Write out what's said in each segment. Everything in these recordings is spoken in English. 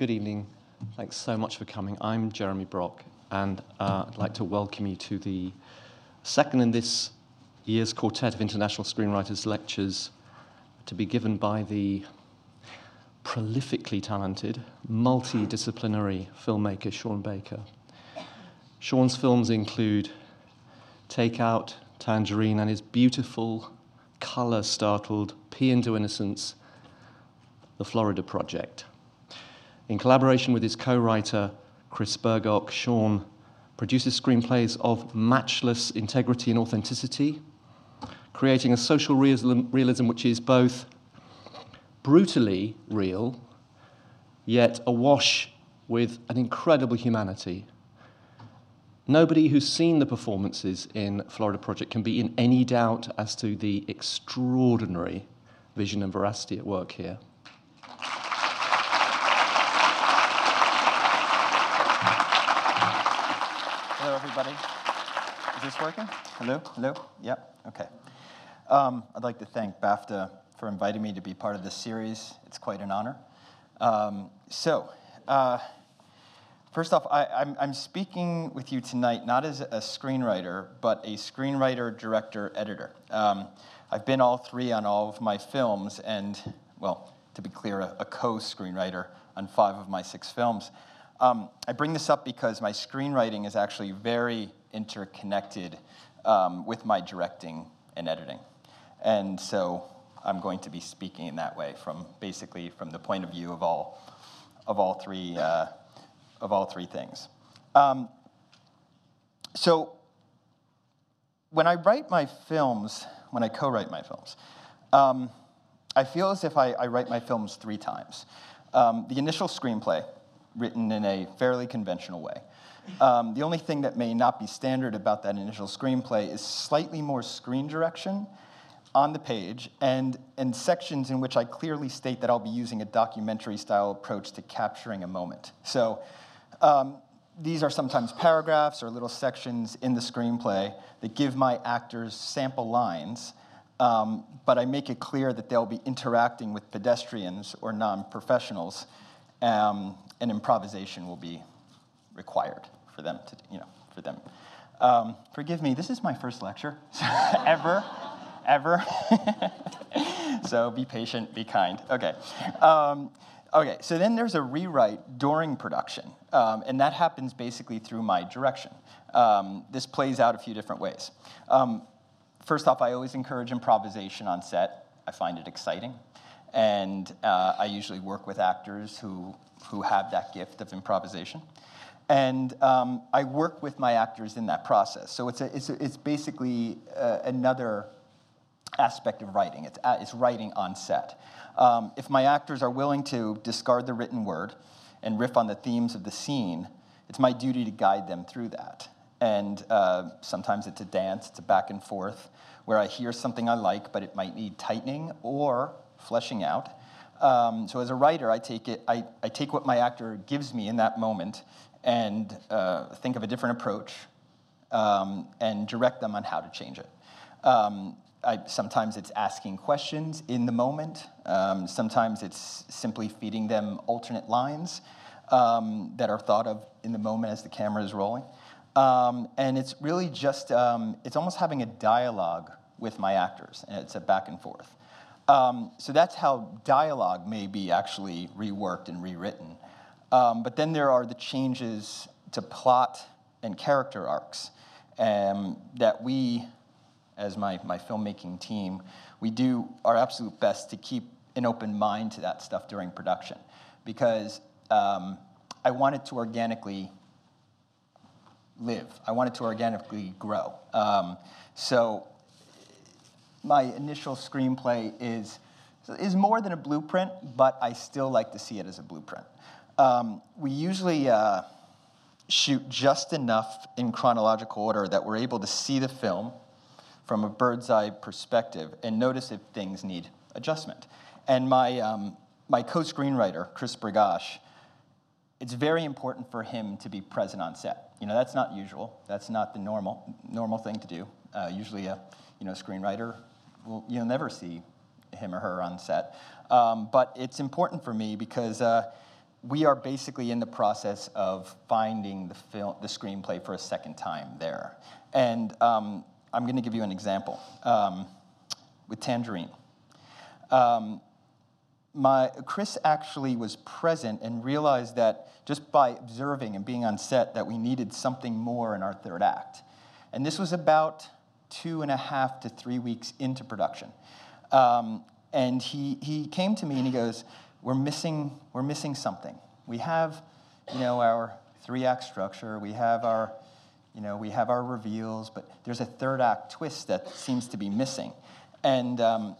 good evening. Thanks so much for coming. I'm Jeremy Brock, and uh, I'd like to welcome you to the second in this year's quartet of International Screenwriters Lectures to be given by the prolifically talented, multidisciplinary filmmaker Sean Baker. Sean's films include Takeout, Tangerine, and his beautiful, color startled Pee into Innocence, The Florida Project. In collaboration with his co writer, Chris Bergoch, Sean produces screenplays of matchless integrity and authenticity, creating a social realism, realism which is both brutally real, yet awash with an incredible humanity. Nobody who's seen the performances in Florida Project can be in any doubt as to the extraordinary vision and veracity at work here. Hello, everybody. Is this working? Hello? Hello? Yeah? Okay. Um, I'd like to thank BAFTA for inviting me to be part of this series. It's quite an honor. Um, so, uh, first off, I, am speaking with you tonight not as a screenwriter, but a screenwriter, director, editor. Um, I've been all three on all of my films, and, well, to be clear, a, a co screenwriter on five of my six films. Um, I bring this up because my screenwriting is actually very interconnected um, with my directing and editing. And so I'm going to be speaking in that way from basically from the point of view of all, of all, three, uh, of all three things. Um, so when I write my films, when I co-write my films, um, I feel as if I, I, write my films three times. Um, the initial screenplay, written in a fairly conventional way. Um, the only thing that may not be standard about that initial screenplay is slightly more screen direction on the page and, and sections in which I clearly state that I'll be using a documentary style approach to capturing a moment. So um, these are sometimes paragraphs or little sections in the screenplay that give my actors sample lines, um, but I make it clear that they'll be interacting with pedestrians or non professionals um, and improvisation will be required for them to, you know, for them. Um, forgive me, this is my first lecture ever, ever. so be patient, be kind. Okay. Um, okay, so then there's a rewrite during production, um, and that happens basically through my direction. Um, this plays out a few different ways. Um, first off, I always encourage improvisation on set. I find it exciting. And uh, I usually work with actors who, who have that gift of improvisation. And um, I work with my actors in that process. So it's, a, it's, a, it's basically uh, another aspect of writing. It's, uh, it's writing on set. Um, if my actors are willing to discard the written word and riff on the themes of the scene, it's my duty to guide them through that. And uh, sometimes it's a dance, it's a back and forth, where I hear something I like, but it might need tightening, or fleshing out. Um, so as a writer, I take it, I, I take what my actor gives me in that moment and uh, think of a different approach um, and direct them on how to change it. Um, I, sometimes it's asking questions in the moment. Um, sometimes it's simply feeding them alternate lines um, that are thought of in the moment as the camera is rolling. Um, and it's really just, it's almost having a dialogue with my actors, and it's a back and forth. Um, so that's how dialogue may be actually reworked and rewritten. Um, but then there are the changes to plot and character arcs um, that we, as my, my filmmaking team, we do our absolute best to keep an open mind to that stuff during production because um, I want it to organically live. I want it to organically grow. Um, so my initial screenplay is, is more than a blueprint, but I still like to see it as a blueprint. Um, we usually uh, shoot just enough in chronological order that we're able to see the film from a bird's eye perspective and notice if things need adjustment. And my, um, my co screenwriter, Chris Bergoch, it's very important for him to be present on set. You know, that's not usual. That's not the normal, normal thing to do. Uh, usually a you know, screenwriter you'll never see him or her on set. Um, but it's important for me because uh, we are basically in the process of finding the, film, the screenplay for a second time there. And um, I'm going to give you an example um, with Tangerine. Um, my, Chris actually was present and realized that just by observing and being on set that we needed something more in our third act. And this was about two and a half to three weeks into production. Um, and he, he came to me and he goes, we're missing, we're missing something. We have, you know, our three act structure, we have our, you know, we have our reveals, but there's a third act twist that seems to be missing. And um,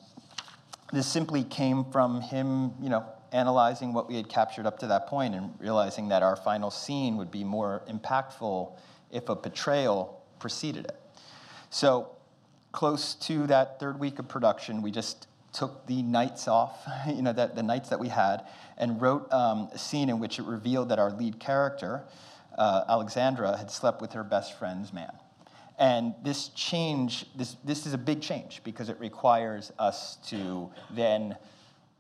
this simply came from him, you know, analyzing what we had captured up to that point and realizing that our final scene would be more impactful if a betrayal preceded it. So, close to that third week of production, we just took the nights off, you know, that, the nights that we had, and wrote um, a scene in which it revealed that our lead character, uh, Alexandra, had slept with her best friend's man. And this change, this, this is a big change because it requires us to then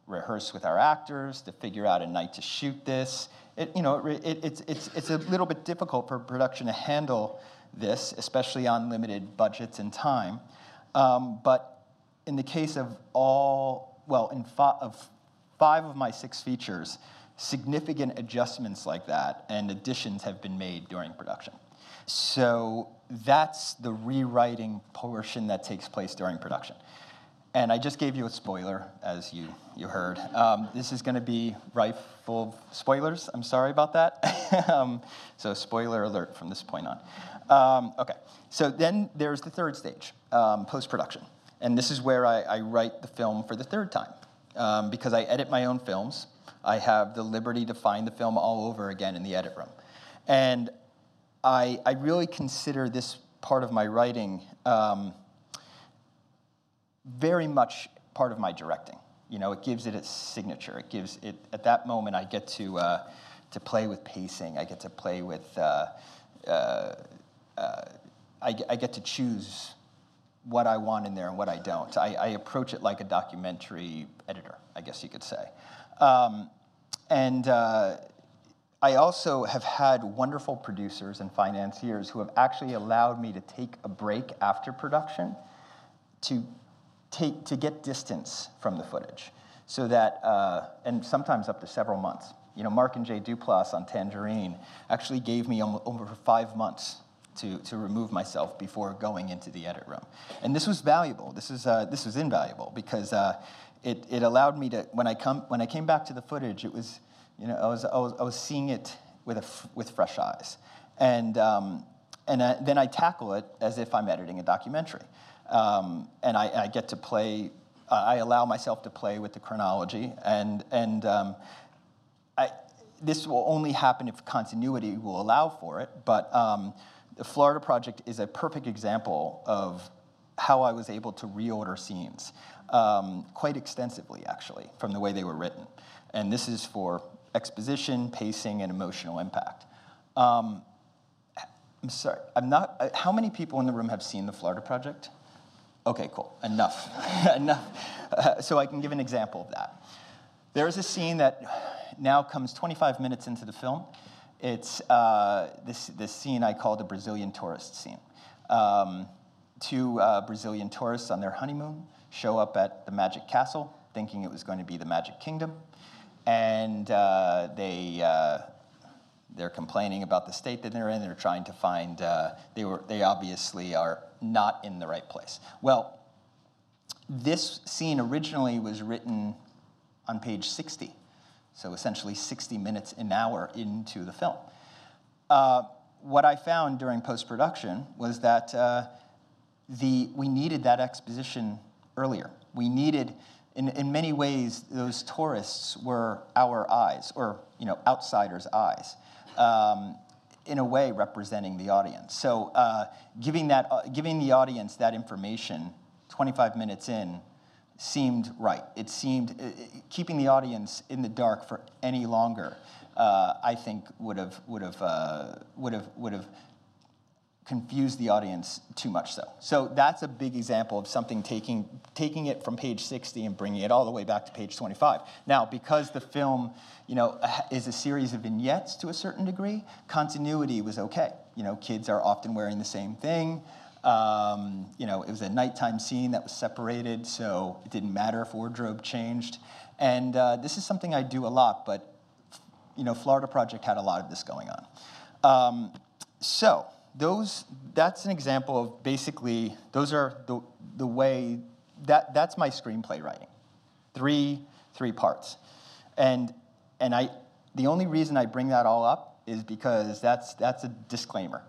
rehearse with our actors, to figure out a night to shoot this. It, you know, it, it, it's, it's, it's a little bit difficult for production to handle this, especially on limited budgets and time. Um, but in the case of all, well, in five of five of my six features, significant adjustments like that and additions have been made during production. So that's the rewriting portion that takes place during production. And I just gave you a spoiler, as you, you heard. Um, this is going to be rife full of spoilers. I'm sorry about that. um, so, spoiler alert from this point on. Um, okay, so then there's the third stage, um, post production. And this is where I, I write the film for the third time. Um, because I edit my own films, I have the liberty to find the film all over again in the edit room. And I, I really consider this part of my writing um, very much part of my directing. You know, it gives it its signature. It gives it, at that moment, I get to, uh, to play with pacing. I get to play with, uh, uh, uh I, I get to choose what I want in there and what I don't. I, I approach it like a documentary editor, I guess you could say. Um, and uh, I also have had wonderful producers and financiers who have actually allowed me to take a break after production to, take, to get distance from the footage. So that, uh, and sometimes up to several months. You know, Mark and Jay Duplass on Tangerine actually gave me over five months to, to remove myself before going into the edit room. And this was valuable. This, is, uh, this was invaluable because uh, it, it allowed me to, when I, come, when I came back to the footage, it was, you know, I was, I was, I was seeing it with, a, with fresh eyes. And, um, and I, then I tackle it as if I'm editing a documentary. Um, and I, I, get to play, I allow myself to play with the chronology. And, and um, I, this will only happen if continuity will allow for it. But um, the Florida Project is a perfect example of how I was able to reorder scenes um, quite extensively, actually, from the way they were written. And this is for exposition, pacing, and emotional impact. Um, I'm sorry, I'm not, uh, how many people in the room have seen the Florida Project? Okay, cool, enough, enough. Uh, so I can give an example of that. There is a scene that now comes 25 minutes into the film, it's uh, this, this scene I call the Brazilian tourist scene. Um, two uh, Brazilian tourists on their honeymoon show up at the Magic Castle, thinking it was going to be the Magic Kingdom, and uh, they uh, they're complaining about the state that they're in. They're trying to find. Uh, they were they obviously are not in the right place. Well, this scene originally was written on page 60 so essentially 60 minutes an hour into the film. Uh, what I found during post production was that uh, the, we needed that exposition earlier. We needed, in, in many ways, those tourists were our eyes, or you know, outsiders' eyes, um, in a way representing the audience. So uh, giving, that, uh, giving the audience that information 25 minutes in seemed right. It seemed keeping the audience in the dark for any longer. Uh, I think would have would have uh, would have would have confuse the audience too much so. So that's a big example of something taking, taking it from page 60 and bringing it all the way back to page 25. Now, because the film you know, is a series of vignettes to a certain degree, continuity was okay. You know, kids are often wearing the same thing. Um, you know, it was a nighttime scene that was separated, so it didn't matter if wardrobe changed. And uh, this is something I do a lot, but you know, Florida Project had a lot of this going on. Um, so those, that's an example of basically, those are the, the way, that, that's my screenplay writing. Three, three parts. And, and I, the only reason I bring that all up is because that's, that's a disclaimer.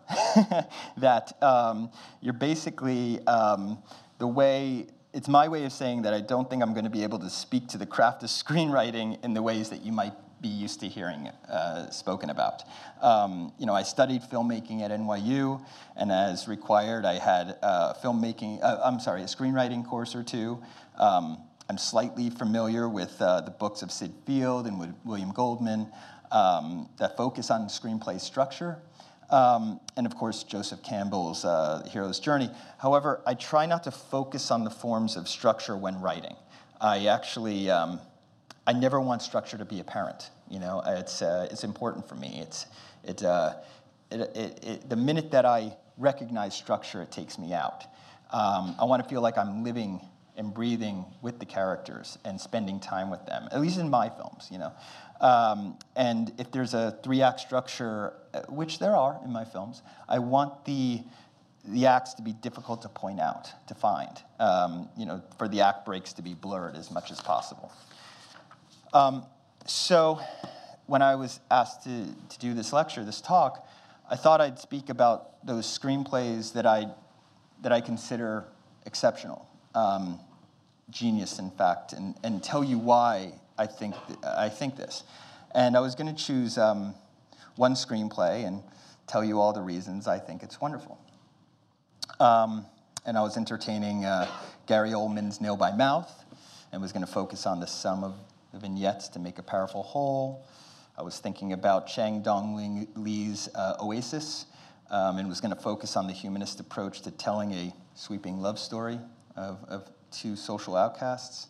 that um, you're basically, um, the way, it's my way of saying that I don't think I'm going to be able to speak to the craft of screenwriting in the ways that you might be used to hearing uh, spoken about. Um, you know, I studied filmmaking at NYU, and as required, I had a filmmaking, uh, I'm sorry, a screenwriting course or two. Um, I'm slightly familiar with uh, the books of Sid Field and William Goldman um, that focus on screenplay structure. Um, and of course, Joseph Campbell's uh, Hero's Journey. However, I try not to focus on the forms of structure when writing. I actually, um, I never want structure to be apparent. You know, it's, uh, it's important for me. It's, it, uh, it, it, it, the minute that I recognize structure, it takes me out. Um, I want to feel like I'm living and breathing with the characters and spending time with them, at least in my films, you know. Um, and if there's a three-act structure, uh, which there are in my films, I want the the acts to be difficult to point out, to find, um, you know, for the act breaks to be blurred as much as possible. Um, so when I was asked to, to do this lecture, this talk, I thought I'd speak about those screenplays that I, that I consider exceptional, um, genius, in fact, and, and tell you why I think, I think this. And I was going to choose um, one screenplay and tell you all the reasons I think it's wonderful. Um, and I was entertaining uh, Gary Oldman's Nil by Mouth and was going to focus on the sum of the vignettes to make a powerful whole. I was thinking about Chang Dong Lee's uh, Oasis um, and was going to focus on the humanist approach to telling a sweeping love story of, of two social outcasts.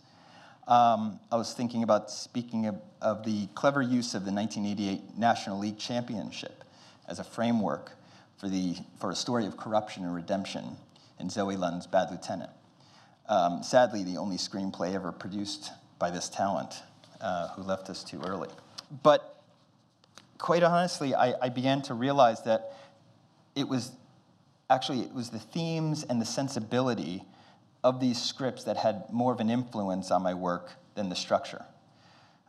Um, I was thinking about speaking of, of, the clever use of the 1988 National League Championship as a framework for, the, for a story of corruption and redemption in Zoe Lund's Bad Lieutenant. Um, sadly, the only screenplay ever produced by this talent uh, who left us too early. But quite honestly, I, I began to realize that it was actually it was the themes and the sensibility of these scripts that had more of an influence on my work than the structure.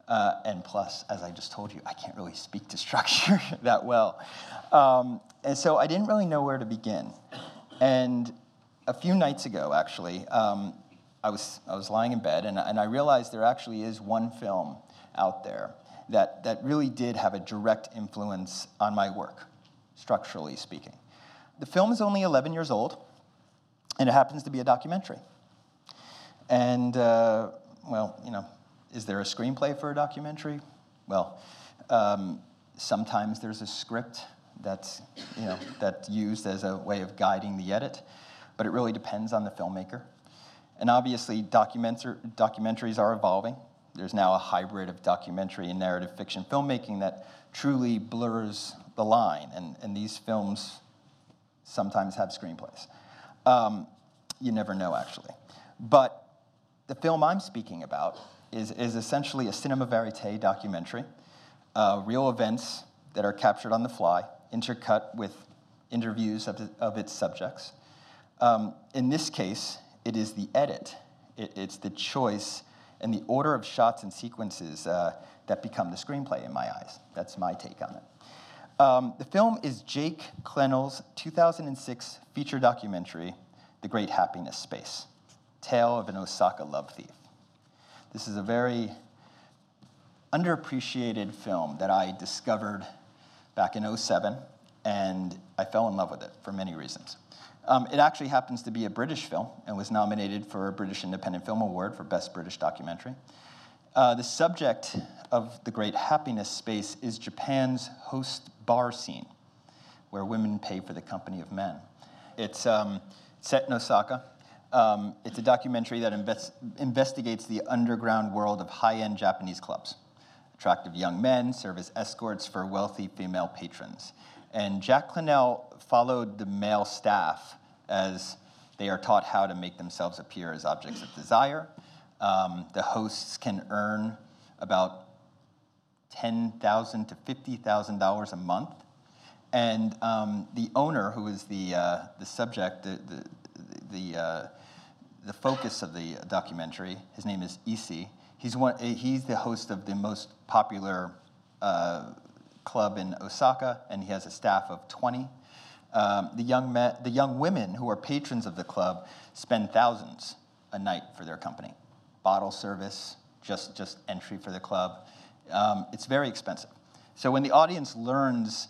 Uh, and plus, as I just told you, I can't really speak to structure that well. Um, and so I didn't really know where to begin. And a few nights ago, actually, um, I was, I was lying in bed and, and I realized there actually is one film out there that, that really did have a direct influence on my work, structurally speaking. The film is only 11 years old, and it happens to be a documentary. And, uh, well, you know, is there a screenplay for a documentary? Well, um, sometimes there's a script that's, you know, that's used as a way of guiding the edit, but it really depends on the filmmaker. And obviously, documentaries are evolving. There's now a hybrid of documentary and narrative fiction filmmaking that truly blurs the line, and, and these films sometimes have screenplays. Um, you never know, actually. But the film I'm speaking about is, is essentially a cinema verite documentary, uh, real events that are captured on the fly, intercut with interviews of, the, of its subjects. Um, in this case, it is the edit, it, it's the choice and the order of shots and sequences uh, that become the screenplay in my eyes. That's my take on it. Um, the film is Jake Clennell's 2006 feature documentary, The Great Happiness Space Tale of an Osaka Love Thief. This is a very underappreciated film that I discovered back in 07, and I fell in love with it for many reasons. Um, it actually happens to be a British film and was nominated for a British Independent Film Award for Best British Documentary. Uh, the subject of The Great Happiness Space is Japan's host bar scene, where women pay for the company of men. It's um, set in Osaka. Um, it's a documentary that invest, investigates the underground world of high end Japanese clubs. Attractive young men serve as escorts for wealthy female patrons. And Jack Clennell followed the male staff as they are taught how to make themselves appear as objects of desire. Um, the hosts can earn about 10,000 to $50,000 a month. And um, the owner, who is the, uh, the subject, the, the, the, uh, the focus of the documentary, his name is Issei. He's, one, he's the host of the most popular uh, club in Osaka, and he has a staff of 20. Um, the, young men, the young women who are patrons of the club spend thousands a night for their company. Bottle service, just, just entry for the club. Um, it's very expensive. So when the audience learns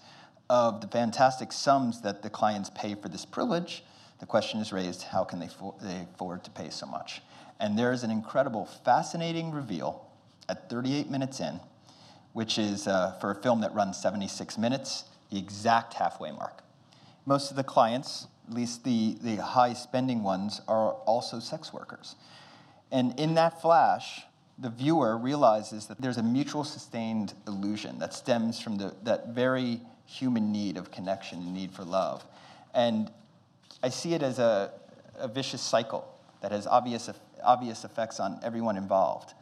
of the fantastic sums that the clients pay for this privilege, the question is raised how can they, they afford to pay so much? And there is an incredible, fascinating reveal at 38 minutes in, which is uh, for a film that runs 76 minutes, the exact halfway mark. Most of the clients, at least the, the high spending ones, are also sex workers. And in that flash, the viewer realizes that there's a mutual sustained illusion that stems from the, that very human need of connection and need for love. And I see it as a, a vicious cycle that has obvious, obvious effects on everyone involved.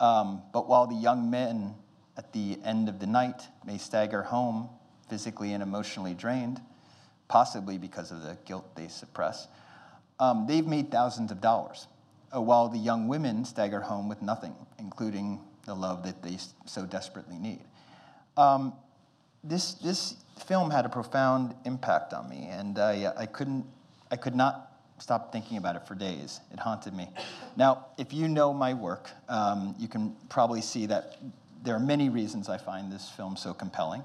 Um, but while the young men at the end of the night may stagger home physically and emotionally drained, possibly because of the guilt they suppress, um, they've made thousands of dollars while the young women stagger home with nothing, including the love that they so desperately need. Um, this, this film had a profound impact on me, and I, uh, I, couldn't, I could not stop thinking about it for days. It haunted me. Now, if you know my work, um, you can probably see that there are many reasons I find this film so compelling.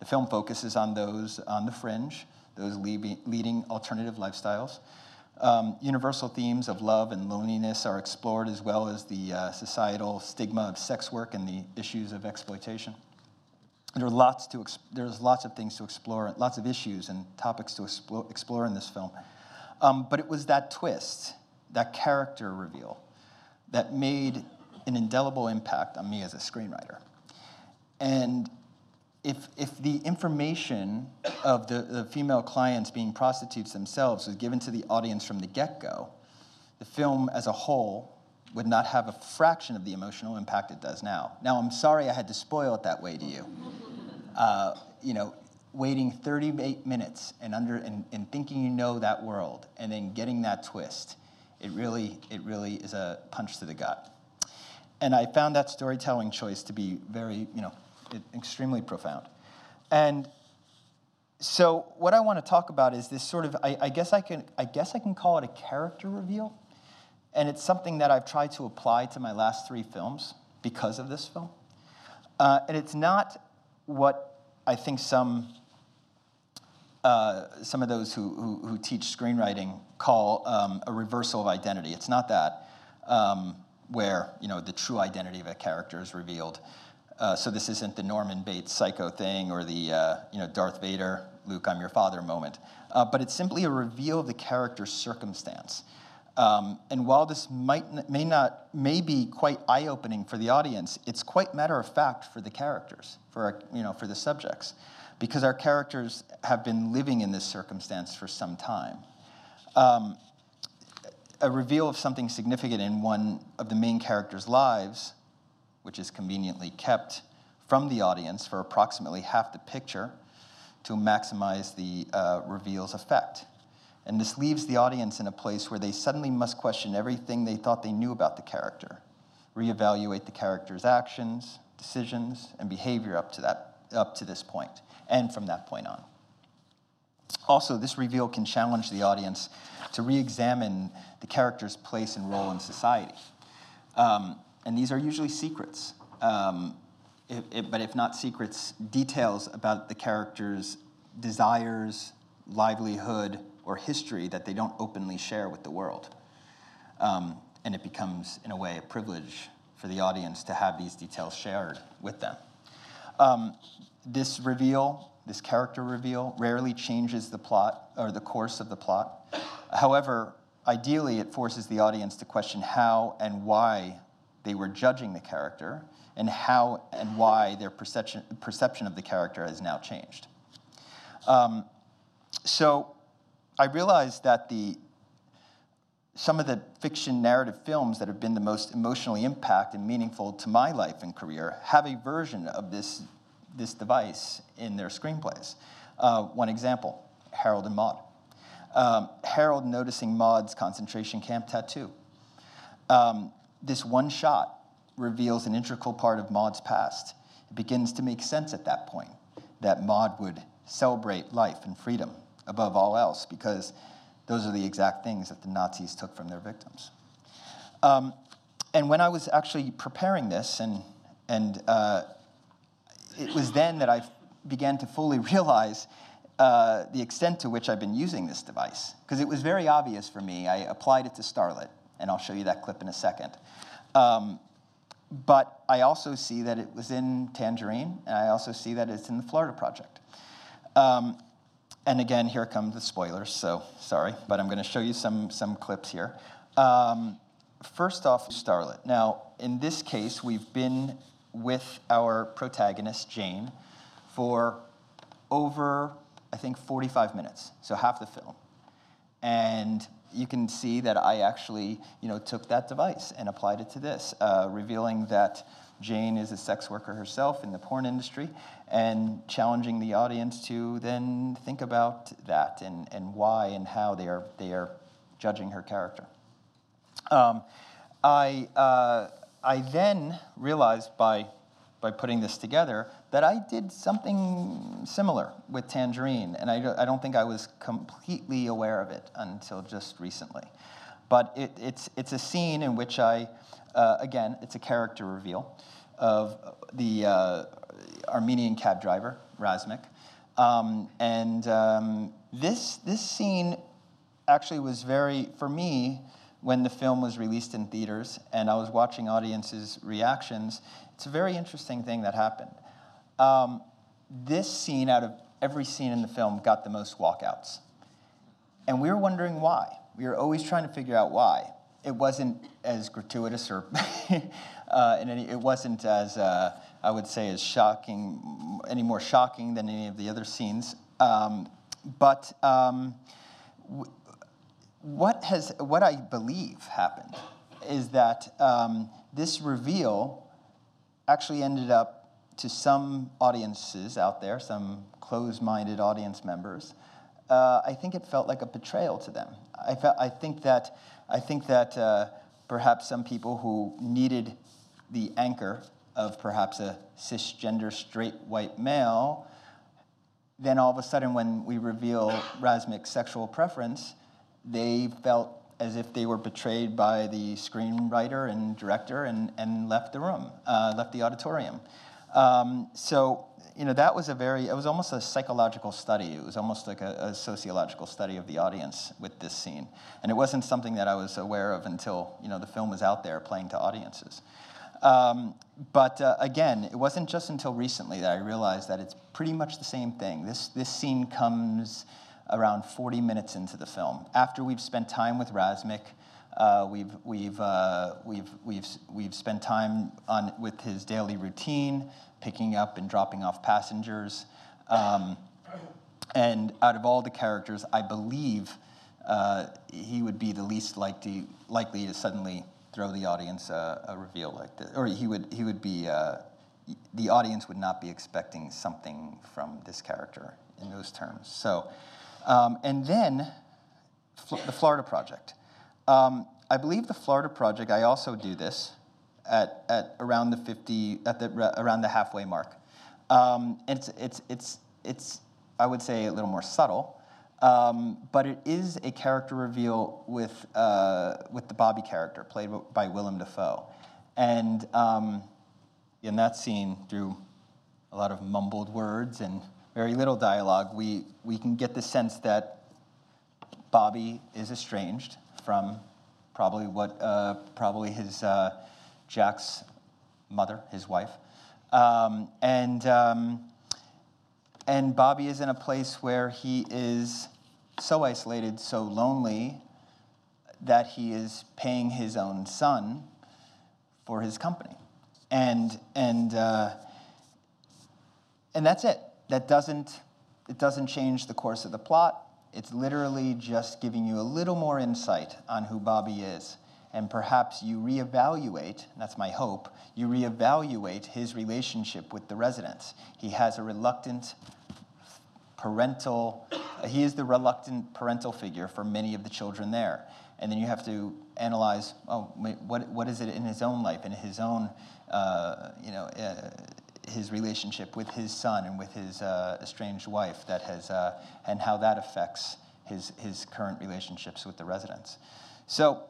The film focuses on those on the fringe, those leading alternative lifestyles. Um, universal themes of love and loneliness are explored, as well as the uh, societal stigma of sex work and the issues of exploitation. There are lots to there's lots of things to explore, lots of issues and topics to explore, explore in this film. Um, but it was that twist, that character reveal, that made an indelible impact on me as a screenwriter. And if, if the information of the, the female clients being prostitutes themselves was given to the audience from the get go, the film as a whole would not have a fraction of the emotional impact it does now. Now, I'm sorry I had to spoil it that way to you. Uh, you know, waiting 38 minutes and, under, and, and thinking you know that world and then getting that twist, it really, it really is a punch to the gut. And I found that storytelling choice to be very, you know, extremely profound. And so what I want to talk about is this sort of, I, I, guess I can, I guess I can call it a character reveal. And it's something that I've tried to apply to my last three films because of this film. Uh, and it's not what I think some, uh, some of those who, who, who, teach screenwriting call um, a reversal of identity. It's not that, um, where you know, the true identity of a character is revealed. Uh, so this isn't the Norman Bates psycho thing or the uh, you know Darth Vader, Luke, I'm your father moment, uh, but it's simply a reveal of the character's circumstance. Um, and while this might may not may be quite eye-opening for the audience, it's quite matter of fact for the characters, for our, you know for the subjects, because our characters have been living in this circumstance for some time. Um, a reveal of something significant in one of the main characters' lives which is conveniently kept from the audience for approximately half the picture to maximize the uh, reveal's effect. And this leaves the audience in a place where they suddenly must question everything they thought they knew about the character, reevaluate the character's actions, decisions, and behavior up to, that, up to this point, and from that point on. Also, this reveal can challenge the audience to re examine the character's place and role in society. Um, and these are usually secrets. Um, but if not secrets, details about the character's desires, livelihood, or history that they don't openly share with the world. Um, and it becomes, in a way, a privilege for the audience to have these details shared with them. Um, this reveal this character reveal, rarely changes the plot or the course of the plot. However, ideally, it forces the audience to question how and why they were judging the character and how and why their perception, perception of the character has now changed. Um, so I realized that the some of the fiction narrative films that have been the most emotionally impact and meaningful to my life and career have a version of this, this device in their screenplays. Uh, one example Harold and Maude. Um, Harold noticing Maude's concentration camp tattoo. Um, this one shot reveals an integral part of Maude's past. It begins to make sense at that point that Maude would celebrate life and freedom above all else because those are the exact things that the Nazis took from their victims. Um, and when I was actually preparing this, and, and uh, it was then that I began to fully realize uh, the extent to which I've been using this device. Because it was very obvious for me. I applied it to Starlet, and I'll show you that clip in a second. Um, but I also see that it was in Tangerine, and I also see that it's in the Florida Project. Um, and again, here come the spoilers, so sorry, but I'm going to show you some, some clips here. Um, first off, Starlet. Now, in this case, we've been with our protagonist, Jane, for over, I think, 45 minutes, so half the film. And you can see that I actually, you know, took that device and applied it to this, uh, revealing that Jane is a sex worker herself in the porn industry, and challenging the audience to then think about that and, and why and how they are, they are judging her character. Um, I, uh, I then realized by, by putting this together that I did something similar with Tangerine, and I, I don't think I was completely aware of it until just recently. But it, it's, it's a scene in which I, uh, again, it's a character reveal of the uh, Armenian cab driver, Razmik. Um, and um, this, this scene actually was very, for me, when the film was released in theaters and I was watching audiences' reactions, it's a very interesting thing that happened. Um, this scene, out of every scene in the film, got the most walkouts. And we were wondering why. We were always trying to figure out why. It wasn't as gratuitous or uh, it wasn't as uh, I would say as shocking, any more shocking than any of the other scenes. Um, but um, w- what has what I believe happened is that um, this reveal actually ended up to some audiences out there, some closed-minded audience members. Uh, I think it felt like a betrayal to them. I, felt, I think that I think that uh, perhaps some people who needed the anchor of perhaps a cisgender straight white male, then all of a sudden, when we reveal Razmik's sexual preference, they felt as if they were betrayed by the screenwriter and director and, and left the room, uh, left the auditorium. Um, so, you know, that was a very, it was almost a psychological study. It was almost like a, a, sociological study of the audience with this scene. And it wasn't something that I was aware of until, you know, the film was out there playing to audiences. Um, but uh, again, it wasn't just until recently that I realized that it's pretty much the same thing. This, this scene comes around 40 minutes into the film. After we've spent time with Razmik, uh, we've, we've, uh, we've, we've, we've spent time on, with his daily routine, picking up and dropping off passengers. Um, and out of all the characters, I believe uh, he would be the least likely, likely to suddenly throw the audience a, a reveal like this, or he would he would be uh, the audience would not be expecting something from this character in those terms. So, um, and then the Florida Project. Um, I believe the Florida Project. I also do this at, at around the fifty at the around the halfway mark. Um, it's it's it's it's I would say a little more subtle. Um, but it is a character reveal with, uh, with the Bobby character, played by Willem Dafoe. And um, in that scene, through a lot of mumbled words and very little dialogue, we, we can get the sense that Bobby is estranged from probably what uh, probably his uh, Jack's mother, his wife, um, and um, and Bobby is in a place where he is so isolated, so lonely, that he is paying his own son for his company. And, and, uh, and that's it. That doesn't, it doesn't change the course of the plot. It's literally just giving you a little more insight on who Bobby is. And perhaps you reevaluate, that's my hope, you reevaluate his relationship with the residents. He has a reluctant parental, he is the reluctant parental figure for many of the children there. And then you have to analyze, oh, what, what is it in his own life, in his own, uh, you know, uh, his relationship with his son and with his uh, estranged wife that has, uh, and how that affects his, his current relationships with the residents. So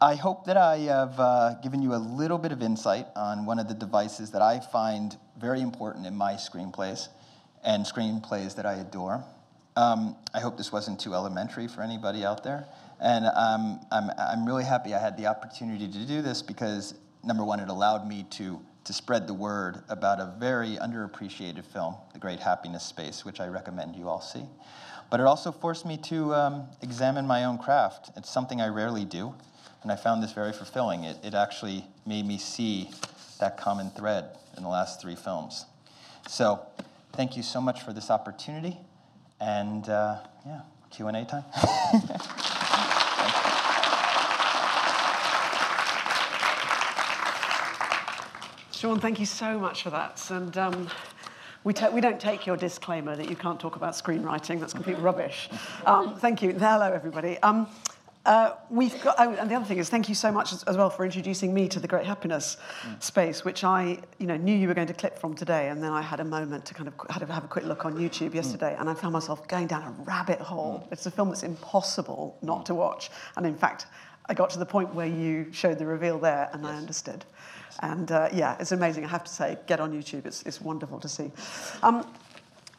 I hope that I have uh, given you a little bit of insight on one of the devices that I find very important in my screenplays and screenplays that I adore. Um, I hope this wasn't too elementary for anybody out there. And um, I'm, I'm really happy I had the opportunity to do this because, number one, it allowed me to to spread the word about a very underappreciated film, The Great Happiness Space, which I recommend you all see. But it also forced me to um, examine my own craft. It's something I rarely do, and I found this very fulfilling. It, it actually made me see that common thread in the last three films. So, thank you so much for this opportunity, and uh, yeah, Q&A time. Sean, thank you so much for that. And um, we, we, don't take your disclaimer that you can't talk about screenwriting. That's complete rubbish. Um, thank you. Hello, everybody. Um, uh, we've got, oh, and the other thing is, thank you so much as, as well for introducing me to the Great Happiness mm. space, which I, you know, knew you were going to clip from today, and then I had a moment to kind of had to have a quick look on YouTube yesterday, mm. and I found myself going down a rabbit hole. Mm. It's a film that's impossible not to watch, and in fact, I got to the point where you showed the reveal there, and yes. I understood. And uh, yeah, it's amazing. I have to say, get on YouTube. It's, it's wonderful to see. Um,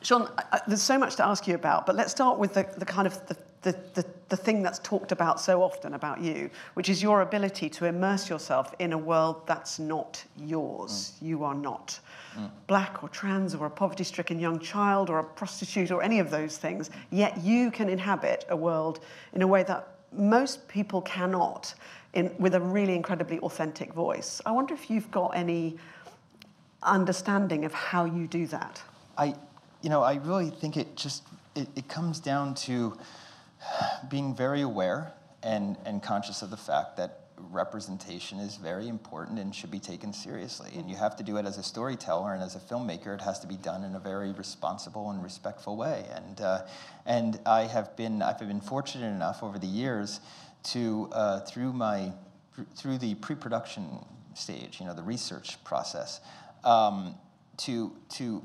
Sean, I, there's so much to ask you about, but let's start with the, the kind of the, the, the, the, thing that's talked about so often about you, which is your ability to immerse yourself in a world that's not yours. Mm. You are not mm. black or trans or a poverty stricken young child or a prostitute or any of those things, yet you can inhabit a world in a way that most people cannot in, with a really incredibly authentic voice. I wonder if you've got any understanding of how you do that. I, you know, I really think it just it, it comes down to being very aware and, and conscious of the fact that representation is very important and should be taken seriously. And you have to do it as a storyteller and as a filmmaker. It has to be done in a very responsible and respectful way. And uh, and I have been I've been fortunate enough over the years to uh, through my through the pre-production stage, you know, the research process, um, to to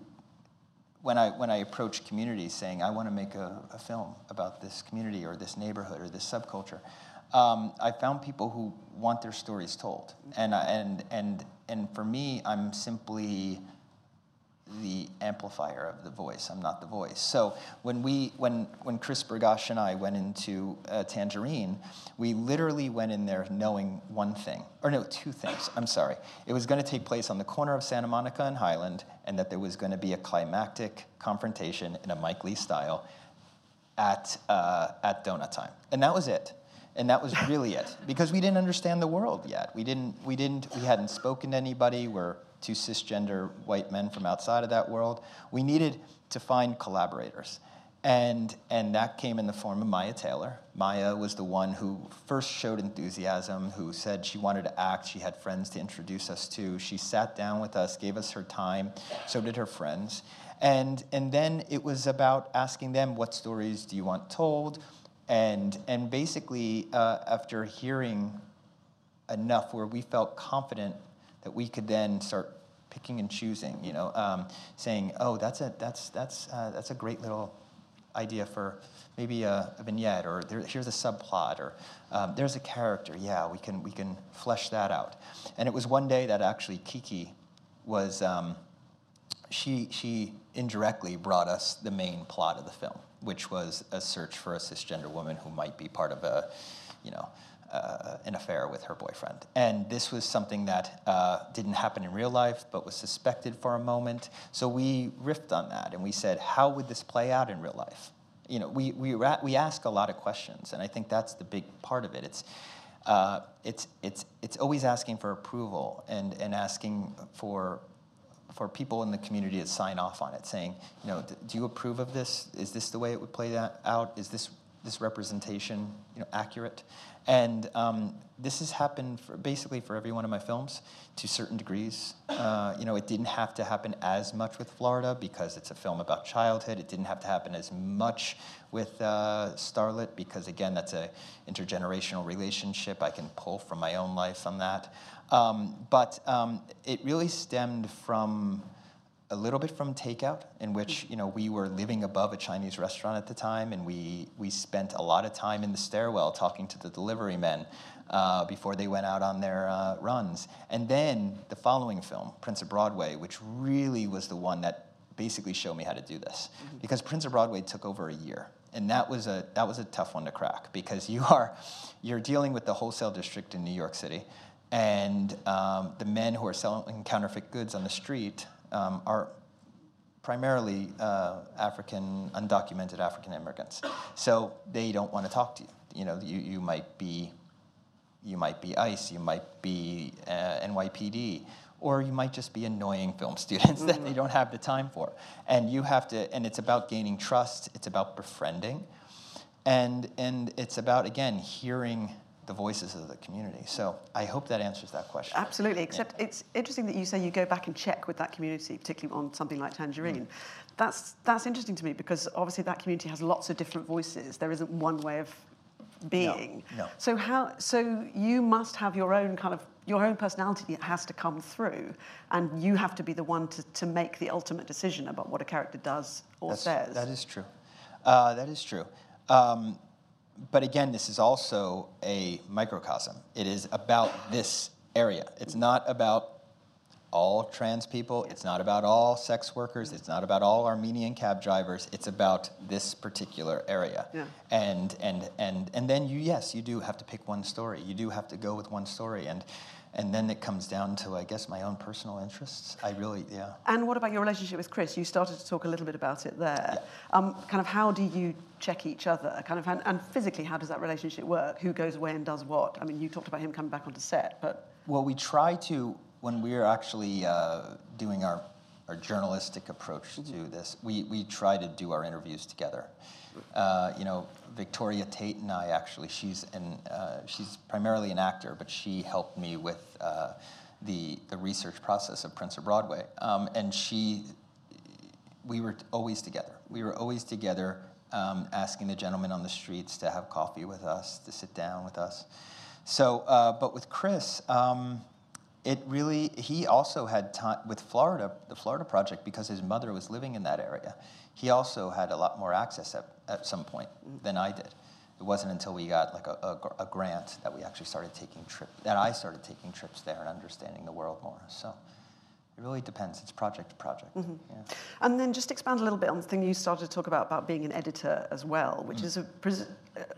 when I when I approach communities saying I want to make a, a, film about this community or this neighborhood or this subculture, um, I found people who want their stories told, and and and and for me, I'm simply the amplifier of the voice. I'm not the voice. So when we, when when Chris Bergoch and I went into uh, Tangerine, we literally went in there knowing one thing, or no, two things. I'm sorry. It was going to take place on the corner of Santa Monica and Highland, and that there was going to be a climactic confrontation in a Mike Leigh style at uh, at donut time, and that was it and that was really it because we didn't understand the world yet we didn't we didn't we hadn't spoken to anybody we're two cisgender white men from outside of that world. We needed to find collaborators. And, and that came in the form of Mya Taylor. Mya was the one who first showed enthusiasm, who said she wanted to act. She had friends to introduce us to. She sat down with us, gave us her time. So did her friends. And, and then it was about asking them, what stories do you want told? And, and basically, uh, after hearing enough where we felt confident that we could then start picking and choosing, you know, um, saying, oh, that's a, that's, that's, uh, that's a great little idea for maybe a, a vignette, or there, here's a subplot, or um, there's a character. Yeah, we can, we can flesh that out. And it was one day that actually Kiki was, um, she, she indirectly brought us the main plot of the film, which was a search for a cisgender woman who might be part of a, you know, uh, an affair with her boyfriend. And this was something that uh, didn't happen in real life, but was suspected for a moment. So we riffed on that and we said, how would this play out in real life? You know, we, we, we ask a lot of questions, and I think that's the big part of it. It's, uh, it's, it's, it's always asking for approval and, and asking for, for people in the community to sign off on it, saying, you know, do you approve of this? Is this the way it would play that out? Is this, this representation you know, accurate? And um, this has happened for basically for every one of my films to certain degrees. Uh, you know, it didn't have to happen as much with Florida because it's a film about childhood. It didn't have to happen as much with uh, Starlet because, again, that's a intergenerational relationship. I can pull from my own life on that. Um, but um, it really stemmed from a little bit from takeout, in which you know we were living above a Chinese restaurant at the time, and we we spent a lot of time in the stairwell talking to the delivery men uh, before they went out on their uh, runs. And then the following film, Prince of Broadway, which really was the one that basically showed me how to do this, mm-hmm. because Prince of Broadway took over a year, and that was a that was a tough one to crack because you are you're dealing with the wholesale district in New York City. And um, the men who are selling counterfeit goods on the street um, are primarily uh, African, undocumented African immigrants. So they don't want to talk to you. You know, you, you might be, you might be ICE, you might be uh, NYPD, or you might just be annoying film students that they don't have the time for. And you have to, and it's about gaining trust. It's about befriending, and and it's about again hearing the voices of the community. So I hope that answers that question. Absolutely, except yeah. it's interesting that you say you go back and check with that community, particularly on something like Tangerine. Mm. That's, that's interesting to me because obviously that community has lots of different voices. There isn't one way of being. No, no. So how so you must have your own kind of your own personality that has to come through and you have to be the one to, to make the ultimate decision about what a character does or That's, says. That is true. Uh, that is true. Um, but again, this is also a microcosm. It is about this area. It's not about all trans people. It's not about all sex workers. It's not about all Armenian cab drivers. It's about this particular area. Yeah. And and and and then you yes, you do have to pick one story. You do have to go with one story. And and then it comes down to, I guess, my own personal interests. I really, yeah. And what about your relationship with Chris? You started to talk a little bit about it there. Yeah. Um, kind of how do you check each other? Kind of, and, and, physically, how does that relationship work? Who goes away and does what? I mean, you talked about him coming back onto set, but. Well, we try to, when we're actually uh, doing our, our journalistic approach mm-hmm. to this, we, we try to do our interviews together. Uh, you know, Victoria Tate and I actually, she's an, uh, she's primarily an actor, but she helped me with uh, the the research process of Prince of Broadway, um, and she, we were always together. We were always together, um, asking the gentlemen on the streets to have coffee with us, to sit down with us. So, uh, but with Chris. Um, it really he also had time with florida the florida project because his mother was living in that area he also had a lot more access at, at some point than I did. It wasn't until we got like a, a, a grant that we actually started taking trips, that I started taking trips there and understanding the world more. So it really depends. It's project to project. Mm-hmm. Yeah. And then just expand a little bit on the thing you started to talk about about being an editor as well, which mm. is a.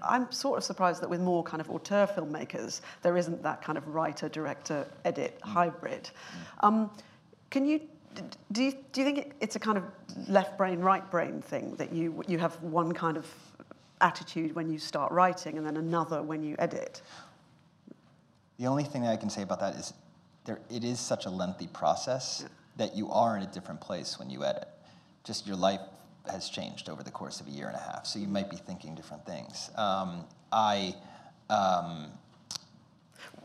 I'm sort of surprised that with more kind of auteur filmmakers, there isn't that kind of writer, director, edit mm. hybrid. Mm. Um, can you do you, do you think it's a kind of left brain, right brain thing that you, you have one kind of attitude when you start writing and then another when you edit? The only thing that I can say about that is there, it is such a lengthy process yeah. that you are in a different place when you edit. Just your life has changed over the course of a year and a half, so you might be thinking different things. Um, I. Um,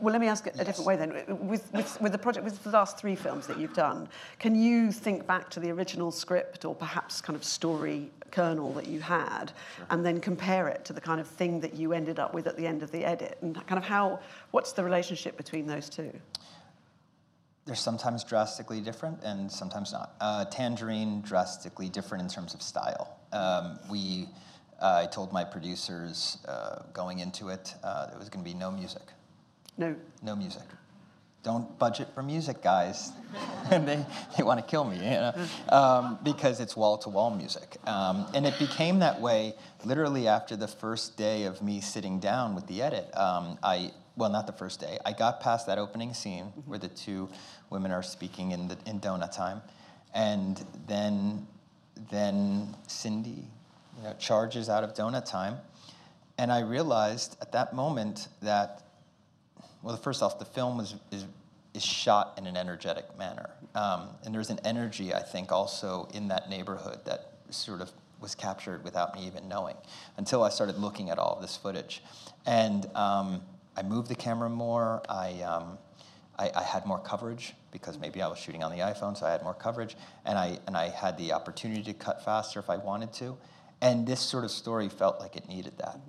well, let me ask it a yes. different way then. With, with, with the project, with the last three films that you've done, can you think back to the original script or perhaps kind of story kernel that you had sure. and then compare it to the kind of thing that you ended up with at the end of the edit? And kind of how, what's the relationship between those two? They're sometimes drastically different and sometimes not. Uh, Tangerine, drastically different in terms of style. Um, we, uh, I told my producers uh, going into it, uh, there was going to be no music. No. No music. don't budget for music, guys. and they, they want to kill me, you know, um, because it's wall to wall music. Um, and it became that way literally after the first day of me sitting down with the edit. Um, I, well, not the first day. I got past that opening scene mm-hmm. where the two women are speaking in, the, in donut time. And then, then Cindy you know, charges out of donut time. And I realized at that moment that well, first off, the film was, is, is shot in an energetic manner. Um, and there's an energy, I think, also in that neighborhood that sort of was captured without me even knowing until I started looking at all of this footage. And um, I moved the camera more. I, um, I, I, had more coverage because maybe I was shooting on the iPhone, so I had more coverage. And I, and I had the opportunity to cut faster if I wanted to. And this sort of story felt like it needed that.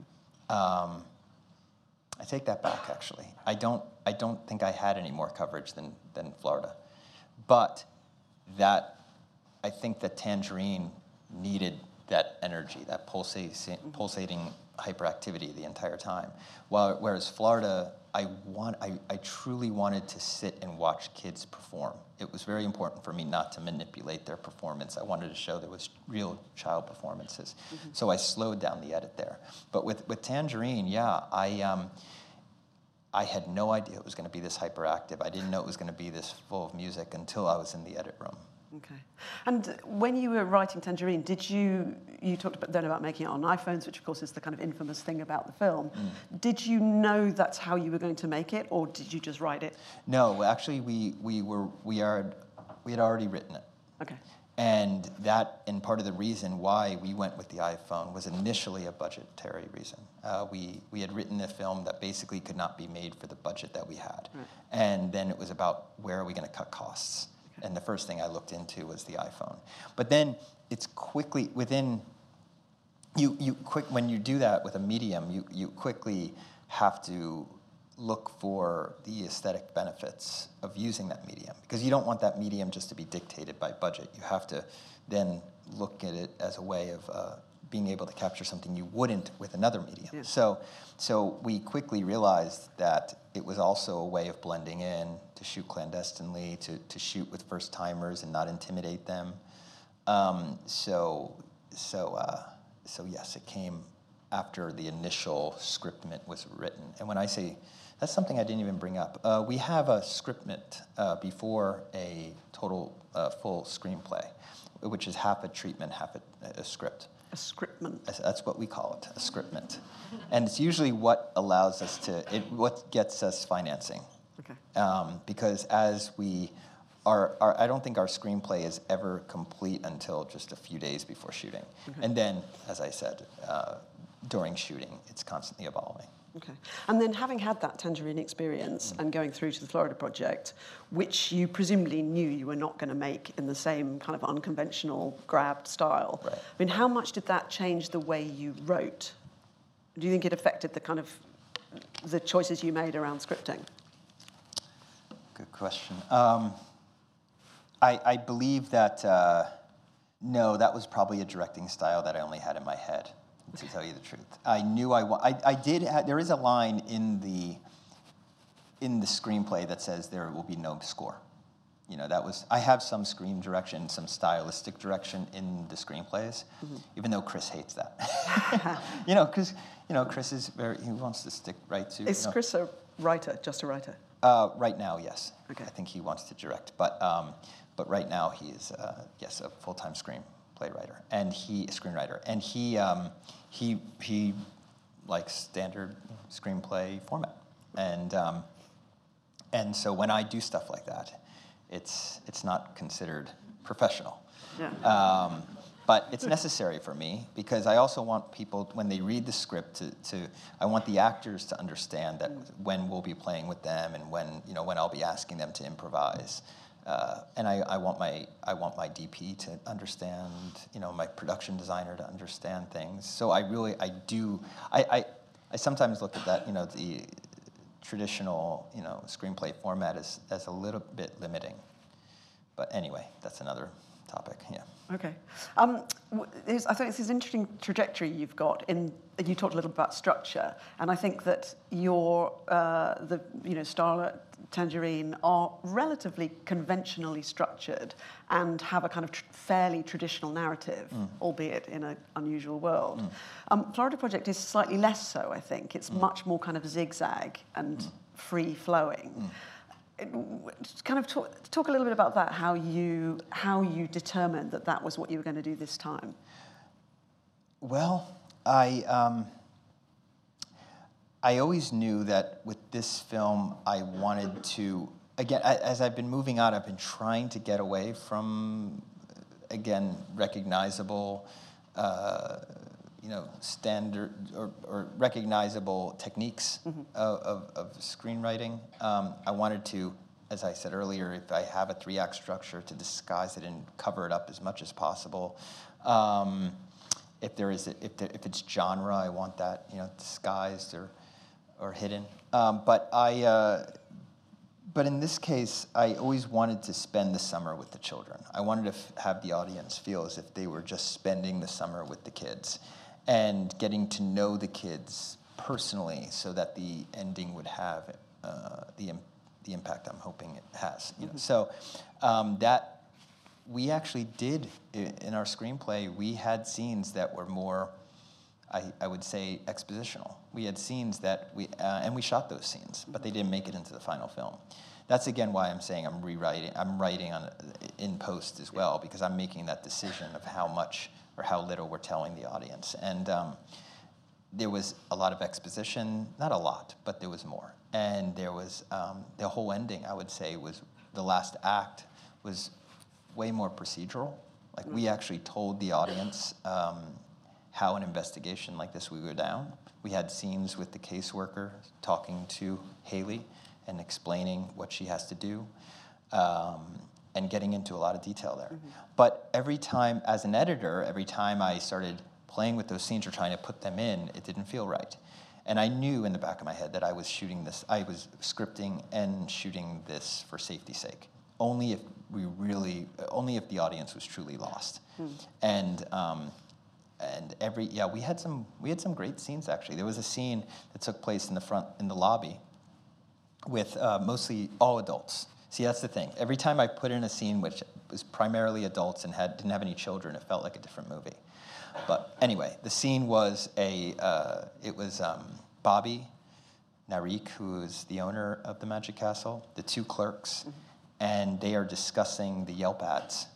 Um, I take that back, actually. I don't, I don't think I had any more coverage than, than Florida. But that, I think that Tangerine needed that energy, that pulsating, pulsating hyperactivity the entire time. While, whereas Florida, I, want, I, I truly wanted to sit and watch kids perform. It was very important for me not to manipulate their performance. I wanted to show there was real child performances. Mm-hmm. So I slowed down the edit there. But with, with Tangerine, yeah, I, um, I had no idea it was going to be this hyperactive. I didn't know it was going to be this full of music until I was in the edit room. Okay. And when you were writing Tangerine, did you, you talked about, then about making it on iPhones, which of course is the kind of infamous thing about the film. Mm. Did you know that's how you were going to make it, or did you just write it? No, actually, we, we, were, we, are, we had already written it. Okay. And that, and part of the reason why we went with the iPhone was initially a budgetary reason. Uh, we, we had written a film that basically could not be made for the budget that we had. Right. And then it was about where are we going to cut costs? And the first thing I looked into was the iPhone. But then it's quickly, within, you, you quick, when you do that with a medium, you, you quickly have to look for the aesthetic benefits of using that medium because you don't want that medium just to be dictated by budget. You have to then look at it as a way of uh, being able to capture something you wouldn't with another medium. Yeah. So, so we quickly realized that it was also a way of blending in, to shoot clandestinely, to, to shoot with first timers and not intimidate them. Um, so, so, uh, so yes, it came after the initial scriptment was written. And when I say that's something I didn't even bring up. Uh, we have a scriptment uh, before a total uh, full screenplay, which is half a treatment, half a, a script. A scriptment. That's what we call it, a scriptment. and it's usually what allows us to, it, what gets us financing. Okay. Um, because as we our, our, I don't think our screenplay is ever complete until just a few days before shooting. Okay. And then, as I said, uh, during shooting, it's constantly evolving. Okay. And then having had that Tangerine experience and going through to the Florida project, which you presumably knew you were not going to make in the same kind of unconventional grabbed style. Right. I mean, how much did that change the way you wrote? Do you think it affected the kind of the choices you made around scripting? Good question. Um, I, I, believe that uh, no, that was probably a directing style that I only had in my head to tell you the truth. I knew I, I, I did, have, there is a line in the, in the screenplay that says there will be no score. You know, that was, I have some screen direction, some stylistic direction in the screenplays, mm-hmm. even though Chris hates that. you know, because, you know, Chris is very, he wants to stick right to. Is you know, Chris a writer, just a writer? Uh, right now, yes. Okay. I think he wants to direct, but, um, but right now he is, uh, yes, a full-time screen playwriter and he screenwriter and he um, he he likes standard screenplay format and um, and so when I do stuff like that, it's it's not considered professional. Yeah. Um, but it's necessary for me because I also want people when they read the script to, to I want the actors to understand that when we'll be playing with them and when you know when I'll be asking them to improvise. Uh, and I, I, want my I want my DP to understand, you know, my production designer to understand things. So I really I do I, I, I sometimes look at that, you know, the traditional, you know, screenplay format as, as a little bit limiting. But anyway, that's another topic. Yeah. Okay. Um, I think it's this interesting trajectory you've got. In you talked a little about structure, and I think that your uh, the you know Starlet Tangerine are relatively conventionally structured and have a kind of tr- fairly traditional narrative, mm. albeit in an unusual world. Mm. Um, Florida Project is slightly less so, I think. It's mm. much more kind of zigzag and free flowing. It- kind of talk, talk a little bit about that, how you, how you determined that that was what you were going to do this time. Well, I, um, I always knew that with this film, I wanted to, again, I, as I've been moving out, I've been trying to get away from, again, recognizable, uh, you know, standard or, or recognizable techniques of, of, of screenwriting. Um, I wanted to, as I said earlier, if I have a three act structure, to disguise it and cover it up as much as possible. Um, if there is, a, if, there, if it's genre, I want that, you know, disguised or, or hidden. Um, but I, uh, but in this case, I always wanted to spend the summer with the children. I wanted to f- have the audience feel as if they were just spending the summer with the kids and getting to know the kids personally so that the ending would have uh, the, im- the impact I'm hoping it has. You know? So um, that we actually did in our screenplay, we had scenes that were more, I, I would say, expositional. We had scenes that we, uh, and we shot those scenes, but they didn't make it into the final film. That's again why I'm saying I'm rewriting, I'm writing on in post as well, because I'm making that decision of how much or how little we're telling the audience. And um, there was a lot of exposition, not a lot, but there was more. And there was um, the whole ending, I would say, was the last act was way more procedural. Like we actually told the audience um, how an investigation like this would go down. We had scenes with the caseworker talking to Halley and explaining what she has to do. Um, and getting into a lot of detail there. But every time, as an editor, every time I started playing with those scenes or trying to put them in, it didn't feel right. And I knew in the back of my head that I was shooting this, I was scripting and shooting this for safety's sake. Only if we really, only if the audience was truly lost. And, um, and every, yeah, we had some, we had some great scenes actually. There was a scene that took place in the front, in the lobby with uh, mostly all adults. See, that's the thing. Every time I put in a scene which was primarily adults and had, didn't have any children, it felt like a different movie. But anyway, the scene was a, uh, it was um, Bobby Narik, who is the owner of the Magic Castle, the two clerks, and they are discussing the Yelp ads.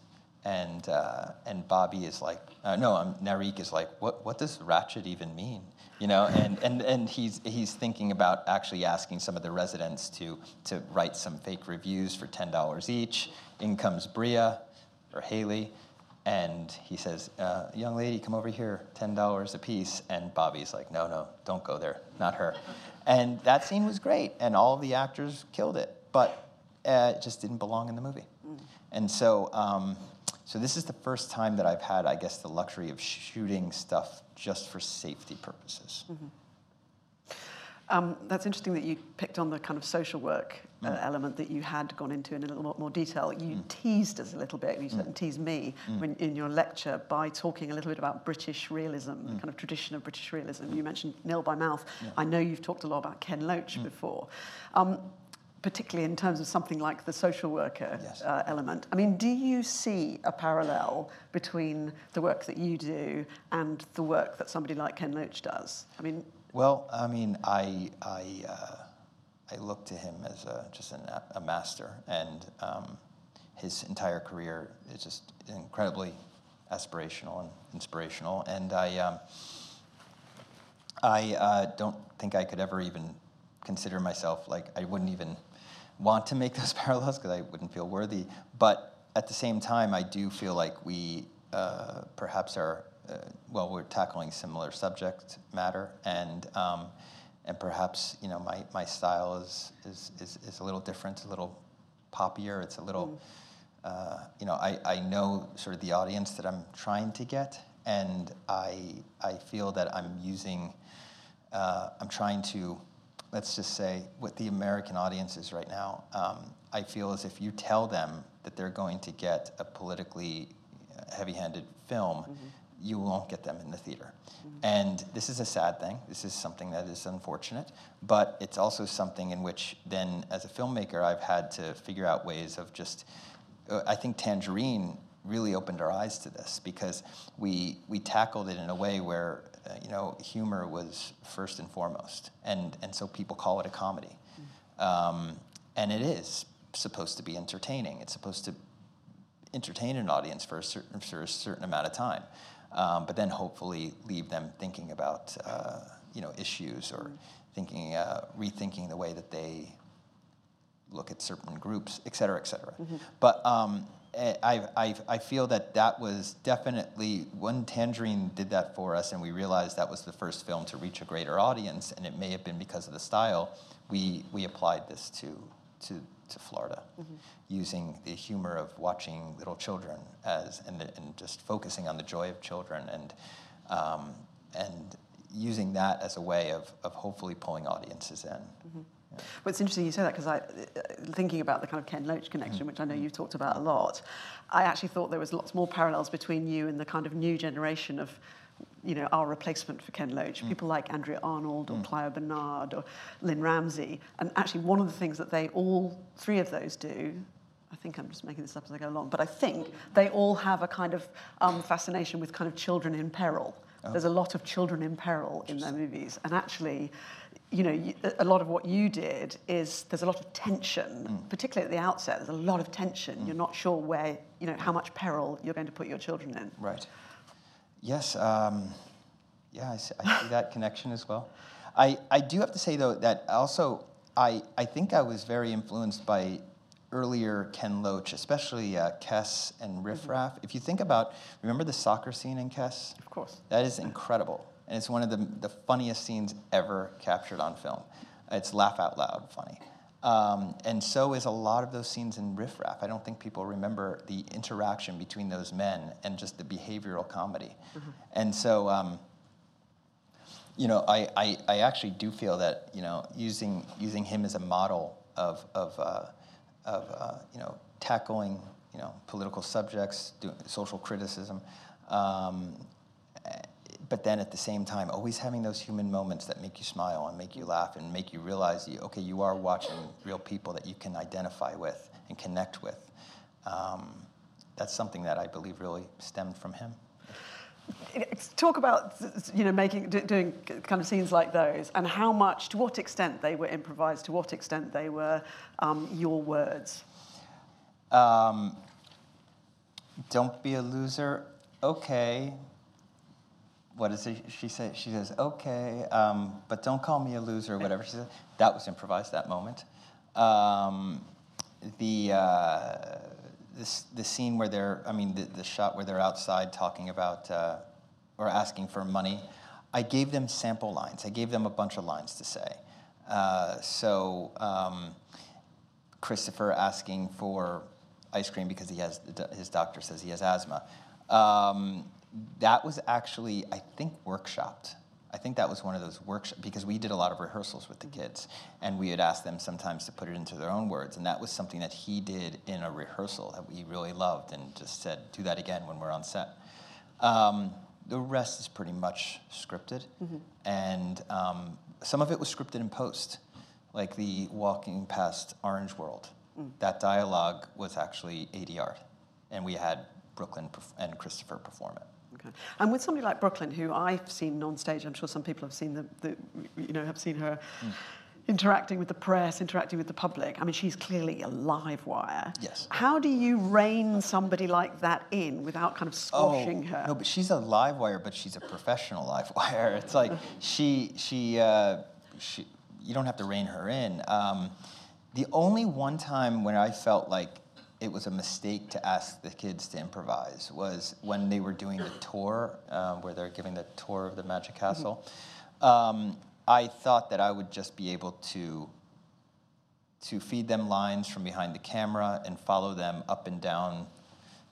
And, uh, and Bobby is like, uh, no, um, Narik is like, what, what does ratchet even mean? You know, and, and, and he's, he's thinking about actually asking some of the residents to, to write some fake reviews for $10 each. In comes Bria, or Halley, and he says, uh, young lady, come over here, $10 a piece. And Bobby's like, no, no, don't go there, not her. And that scene was great, and all of the actors killed it, but uh, it just didn't belong in the movie. And so, um, so this is the first time that I've had, I guess, the luxury of shooting stuff just for safety purposes. Um, that's interesting that you picked on the kind of social work uh, element that you had gone into in a little more detail. You teased us a little bit, you certainly teased me when, in your lecture by talking a little bit about British realism, the kind of tradition of British realism. You mentioned Nil by Mouth. I know you've talked a lot about Ken Loach before. Um, particularly in terms of something like the social worker Yes. uh, element. I mean, do you see a parallel between the work that you do and the work that somebody like Ken Loach does? I mean, Well, I mean, I, I, uh, I look to him as a, just an, a master, and um, his entire career is just incredibly aspirational and inspirational. And I, um, I uh, don't think I could ever even consider myself like I wouldn't even want to make those parallels because I wouldn't feel worthy. But at the same time, I do feel like we uh, perhaps are uh, well, we're tackling similar subject matter, and um, and perhaps you know my, my style is, is is is a little different, a little poppier. It's a little uh, you know I, I know sort of the audience that I'm trying to get, and I I feel that I'm using uh, I'm trying to let's just say what the American audience is right now. Um, I feel as if you tell them that they're going to get a politically heavy-handed film, you won't get them in the theater. And this is a sad thing. This is something that is unfortunate, but it's also something in which then, as a filmmaker, I've had to figure out ways of just. Uh, I think Tangerine really opened our eyes to this because we we tackled it in a way where uh, you know humor was first and foremost, and and so people call it a comedy, um, and it is supposed to be entertaining. It's supposed to entertain an audience for a certain for a certain amount of time um, but then hopefully leave them thinking about uh, you know issues or thinking uh, rethinking the way that they look at certain groups, et cetera, et cetera. Mm-hmm. But um, I, I, I feel that that was definitely when Tangerine did that for us, and we realized that was the first film to reach a greater audience, and it may have been because of the style. We we applied this to to to Florida, mm-hmm. using the humor of watching little children as and, and just focusing on the joy of children and um, and using that as a way of, of hopefully pulling audiences in. Mm-hmm. Yeah. Well, it's interesting you say that because I, uh, thinking about the kind of Ken Loach connection, mm-hmm. which I know you've talked about a lot, I actually thought there was lots more parallels between you and the kind of new generation of you know, our replacement for Ken Loach, mm. people like Andrea Arnold or mm. Barnard or Lynne Ramsay. And actually, one of the things that they all three of those do, I think I'm just making this up as I go along, but I think they all have a kind of um, fascination with kind of children in peril. Oh. There's a lot of children in peril in their movies. And actually, you know, a lot of what you did is there's a lot of tension, mm. particularly at the outset. There's a lot of tension. Mm. You're not sure where, you know, how much peril you're going to put your children in. Right. Yes, um, yeah, I see, I see that connection as well. I, I do have to say, though, that also I, I think I was very influenced by earlier Ken Loach, especially uh, Kes and Riff mm-hmm. Raff. If you think about, remember the soccer scene in Kes? Of course. That is incredible. And it's one of the, the funniest scenes ever captured on film. It's laugh out loud funny. Um, and so is a lot of those scenes in Riff Raff. I don't think people remember the interaction between those men and just the behavioral comedy. Mm-hmm. And so, um, you know, I, I, I, actually do feel that, you know, using, using him as a model of, of, uh, of uh, you know, tackling, you know, political subjects, doing social criticism, um, but then at the same time, always having those human moments that make you smile and make you laugh and make you realize, you, okay, you are watching real people that you can identify with and connect with. Um, that's something that I believe really stemmed from him. Talk about you know making doing kind of scenes like those, and how much, to what extent they were improvised, to what extent they were um, your words. Um, don't be a loser. Okay, what does she say? She says, okay, um, but don't call me a loser or whatever she said. That was improvised, that moment. Um, the, uh, this, the scene where they're, I mean, the, the shot where they're outside talking about uh, or asking for money, I gave them sample lines. I gave them a bunch of lines to say. Uh, so um, Christopher asking for ice cream because he has, his doctor says he has asthma. Um, that was actually, I think, workshopped. I think that was one of those workshops because we did a lot of rehearsals with the kids, and we would ask them sometimes to put it into their own words, and that was something that he did in a rehearsal that we really loved, and just said, "Do that again when we're on set." Um, the rest is pretty much scripted, mm-hmm. and um, some of it was scripted in post, like the walking past Orange World. Mm. That dialogue was actually ADR, and we had Brooklyn and Christopher perform it. Okay. And with somebody like Brooklyn, who I've seen on stage, I'm sure some people have seen the, the you know, have seen her mm. interacting with the press, interacting with the public. I mean, she's clearly a live wire. Yes. How do you rein somebody like that in without kind of squashing oh, her? No, but she's a live wire, but she's a professional live wire. It's like she, she, uh, she, you don't have to rein her in. Um, the only one time when I felt like it was a mistake to ask the kids to improvise was when they were doing the tour, uh, where they're giving the tour of the Magic mm-hmm. Castle. Mm-hmm. Um, I thought that I would just be able to to feed them lines from behind the camera and follow them up and down,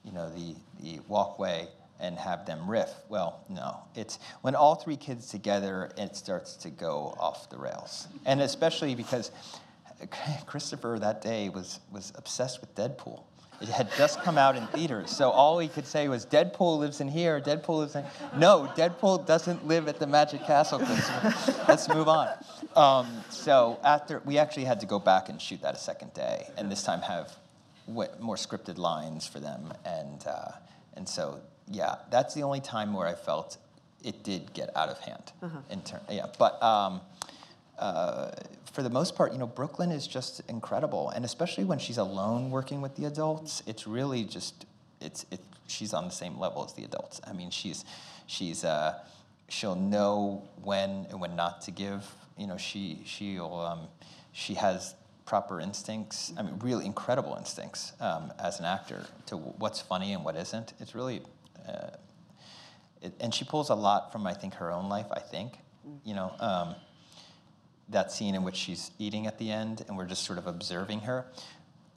you know, the, the walkway and have them riff. Well, no. It's when all three kids together, it starts to go off the rails. And especially because Christopher that day was was obsessed with Deadpool. It had just come out in theaters, so all he could say was, "Deadpool lives in here. Deadpool lives in." No, Deadpool doesn't live at the Magic Castle. Let's, let's move on. Um, so after we actually had to go back and shoot that a second day, and this time have more scripted lines for them, and uh, and so yeah, that's the only time where I felt it did get out of hand. Uh-huh. In turn, yeah, but. Um, uh, for the most part, you know, Brooklyn is just incredible, and especially when she's alone working with the adults, it's really just it's it. She's on the same level as the adults. I mean, she's she's uh, she'll know when and when not to give. You know, she she'll um, she has proper instincts. I mean, really incredible instincts um, as an actor to what's funny and what isn't. It's really, uh, it, and she pulls a lot from I think her own life. I think, you know. Um, that scene in which she's eating at the end, and we're just sort of observing her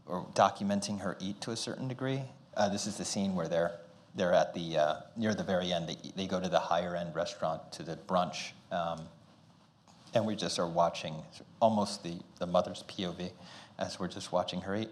or documenting her eat to a certain degree. Uh, this is the scene where they're they're at the uh, near the very end. They, they go to the higher end restaurant to the brunch, um, and we just are watching almost the the mother's POV as we're just watching her eat.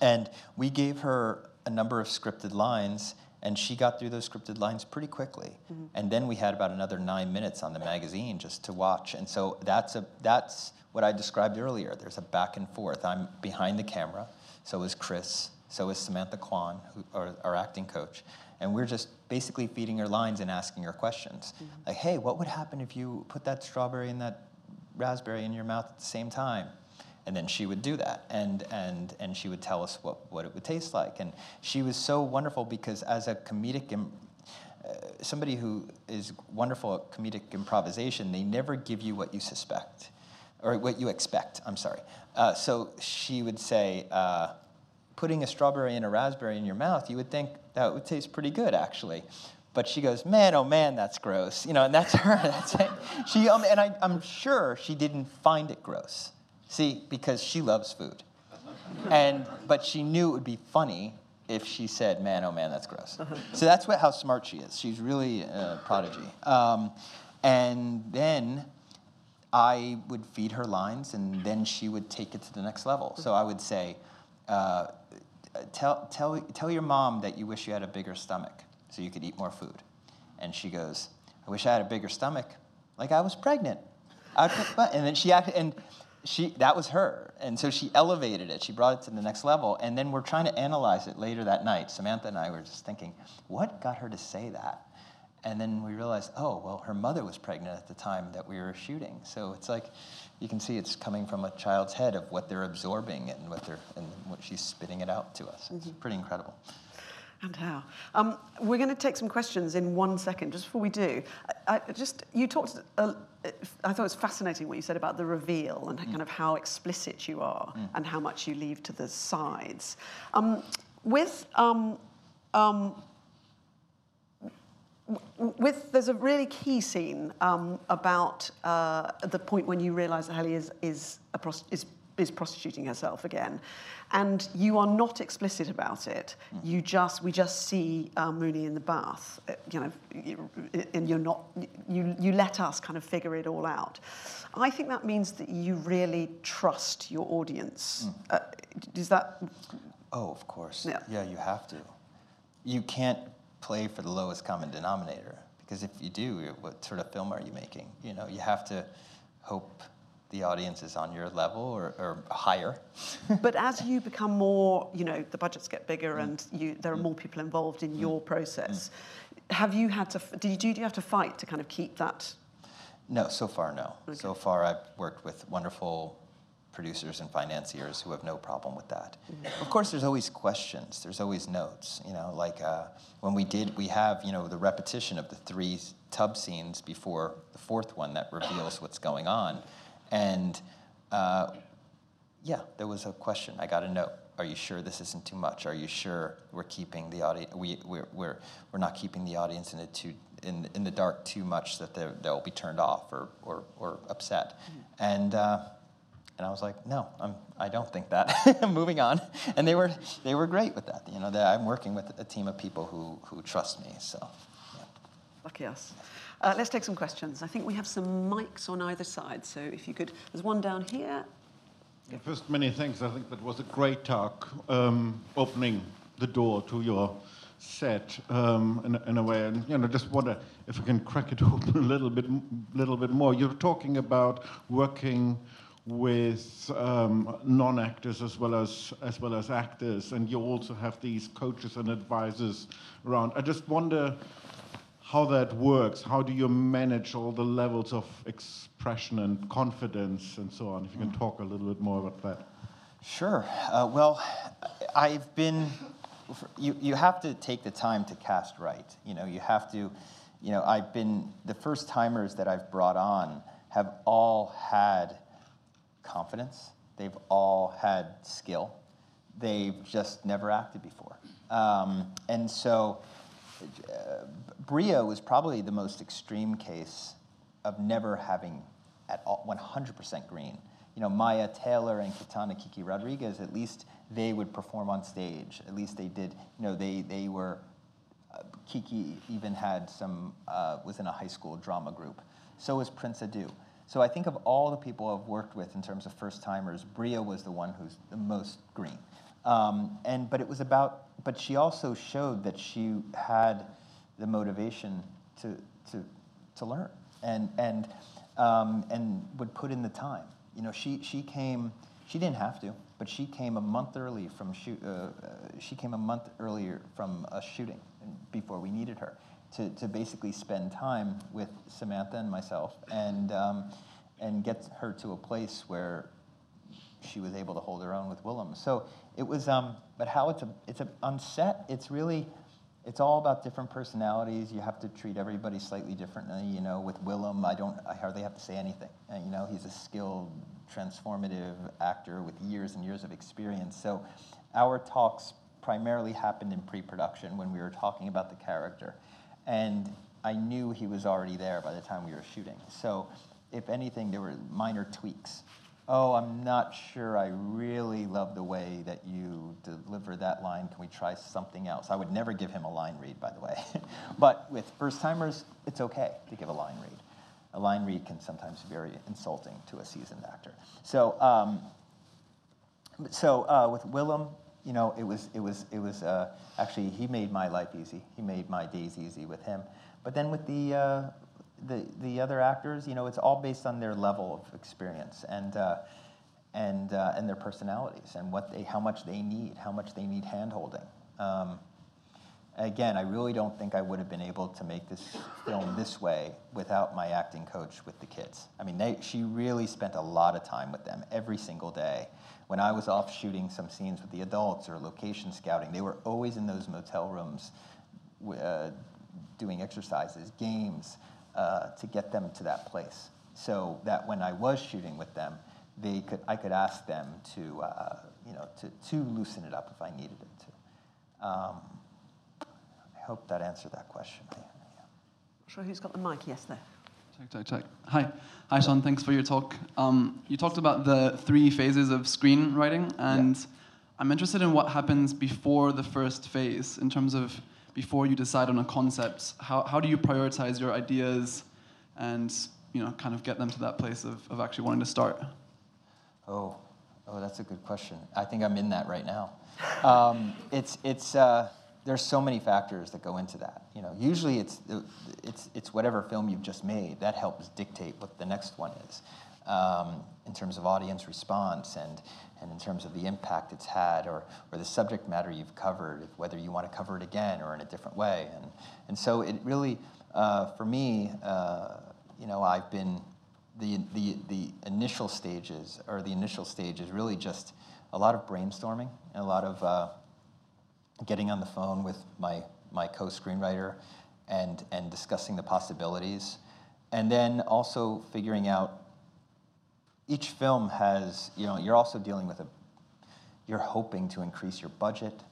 And we gave her a number of scripted lines, and she got through those scripted lines pretty quickly. Mm-hmm. And then we had about another nine minutes on the magazine just to watch. And so that's a that's what I described earlier. There's a back and forth. I'm behind the camera. So is Chris. So is Samantha Quan, who, our, our acting coach. And we're just basically feeding her lines and asking her questions. Mm-hmm. Like, hey, what would happen if you put that strawberry and that raspberry in your mouth at the same time? And then she would do that and and and she would tell us what what it would taste like and she was so wonderful because as a comedic uh, somebody who is wonderful at comedic improvisation they never give you what you suspect or what you expect i'm sorry uh, so she would say uh, putting a strawberry and a raspberry in your mouth you would think that would taste pretty good actually but she goes, man, oh man, that's gross. You know, and that's her. That's it. She, um, and I, I'm sure she didn't find it gross. See, because she loves food. And, but she knew it would be funny if she said, man, oh man, that's gross. so that's what, how smart she is. She's really a prodigy. Um, and then I would feed her lines, and then she would take it to the next level. So I would say, uh, tell, tell, tell your mom that you wish you had a bigger stomach so you could eat more food. And she goes, I wish I had a bigger stomach, like I was pregnant. I'd put, and then she acted, and she that was her and so she elevated it she brought it to the next level and then we're trying to analyze it later that night samantha and i were just thinking what got her to say that and then we realized oh well her mother was pregnant at the time that we were shooting so it's like you can see it's coming from a child's head of what they're absorbing and what they're and what she's spitting it out to us it's mm-hmm. pretty incredible and how. Um, we're going to take some questions in one second. Just before we do, I, I just you talked. Uh, I thought it was fascinating what you said about the reveal and mm. kind of how explicit you are mm. and how much you leave to the sides. Um, with um, um with there's a really key scene um, about uh, the point when you realise that Halley is is, prost- is is prostituting herself again, and you are not explicit about it. You just we just see um, Moonee in the bath, uh, you know, and you're not you you let us kind of figure it all out. I think that means that you really trust your audience. Mm. Uh, is that? Oh, of course. Yeah. yeah, you have to. You can't play for the lowest common denominator because if you do, what sort of film are you making? You know, you have to hope the audience is on your level or, or higher. but as you become more, you know, the budgets get bigger mm. and you, there are mm. more people involved in mm. your process. Mm. Have you had to, do you, do you have to fight to kind of keep that? No, so far, no. Okay. So far, I've worked with wonderful producers and financiers who have no problem with that. Mm-hmm. Of course, there's always questions. There's always notes. You know, like uh, when we did, we have you know the repetition of the three tub scenes before the fourth one that reveals what's going on. And uh, yeah, there was a question. I got a note. Are you sure this isn't too much? Are you sure we're keeping the audience? We, we're, we're, we're not keeping the audience in, it too, in, in the dark too much that they'll be turned off or, or, or upset. Mm-hmm. And, uh, and I was like, no, I'm, I don't think that. Moving on. And they were, they were great with that. You know, I'm working with a team of people who, who trust me. So, yeah. Lucky us. Uh, let's take some questions. I think we have some mics on either side, so if you could, there's one down here. First, many thanks. I think that was a great talk, um, opening the door to your set um, in, in, a way. And you know, just wonder if we can crack it open a little bit, little bit more. You're talking about working with um, non-actors as well as as well as actors, and you also have these coaches and advisors around. I just wonder how that works. How do you manage all the levels of expression and confidence and so on? If you can talk a little bit more about that. Sure. Uh, well, I've been. You you have to take the time to cast right. You know, you have to. You know, I've been the first timers that I've brought on have all had confidence. They've all had skill. They've just never acted before. Um, and so uh, Bria was probably the most extreme case of never having at all 100% green. You know, Mya Taylor and Kitana Kiki Rodriguez, at least they would perform on stage. At least they did, you know, they, they were, uh, Kiki even had some, uh, was in a high school drama group. So was Prince Adu. So I think of all the people I've worked with in terms of first timers, Bria was the one who's the most green. Um, and but it was about, but she also showed that she had the motivation to to to learn and and um, and would put in the time. You know, she she came. She didn't have to, but she came a month early from shoot. Uh, uh, she came a month earlier from a shooting before we needed her to, to basically spend time with Samantha and myself and, um, and get her to a place where she was able to hold her own with Willem. So it was, um, but how it's a, it's a, on set, it's really, it's all about different personalities. You have to treat everybody slightly differently. You know, with Willem, I don't, I hardly have to say anything. And, you know, he's a skilled, transformative actor with years and years of experience. So our talks primarily happened in pre-production when we were talking about the character and I knew he was already there by the time we were shooting. So, if anything, there were minor tweaks. Oh, I'm not sure I really love the way that you deliver that line. Can we try something else? I would never give him a line read, by the way. but with first timers, it's okay to give a line read. A line read can sometimes be very insulting to a seasoned actor. So, um, so uh, with Willem, you know, it was, it was, it was uh, actually, he made my life easy. He made my days easy with him. But then with the, uh, the, the other actors, you know, it's all based on their level of experience and, uh, and, uh, and their personalities and what they, how much they need, how much they need handholding. Um, again, I really don't think I would have been able to make this film this way without my acting coach with the kids. I mean, they, she really spent a lot of time with them every single day when I was off shooting some scenes with the adults or location scouting, they were always in those motel rooms uh, doing exercises, games, uh, to get them to that place. So that when I was shooting with them, they could, I could ask them to, uh, you know, to, to loosen it up if I needed it to. Um, I hope that answered that question. Yeah. Sure, who's got the mic? Yes, there. Check, check, check. Hi. Hi, Sean. Thanks for your talk. Um, you talked about the three phases of screenwriting, and yeah. I'm interested in what happens before the first phase in terms of before you decide on a concept. How, how do you prioritize your ideas and you know, kind of get them to that place of, of actually wanting to start? Oh, oh, that's a good question. I think I'm in that right now. Um, it's, it's, uh, there's so many factors that go into that. You know, usually it's, it's, it's whatever film you've just made that helps dictate what the next one is um, in terms of audience response and, and in terms of the impact it's had or, or the subject matter you've covered, whether you want to cover it again or in a different way. And, and so it really, uh, for me, uh, you know, I've been, the, the, the initial stages, or the initial stage is really just a lot of brainstorming and a lot of uh, getting on the phone with my, my co-screenwriter and, and discussing the possibilities. And then also figuring out each film has, you know, you're also dealing with a, you're hoping to increase your budget.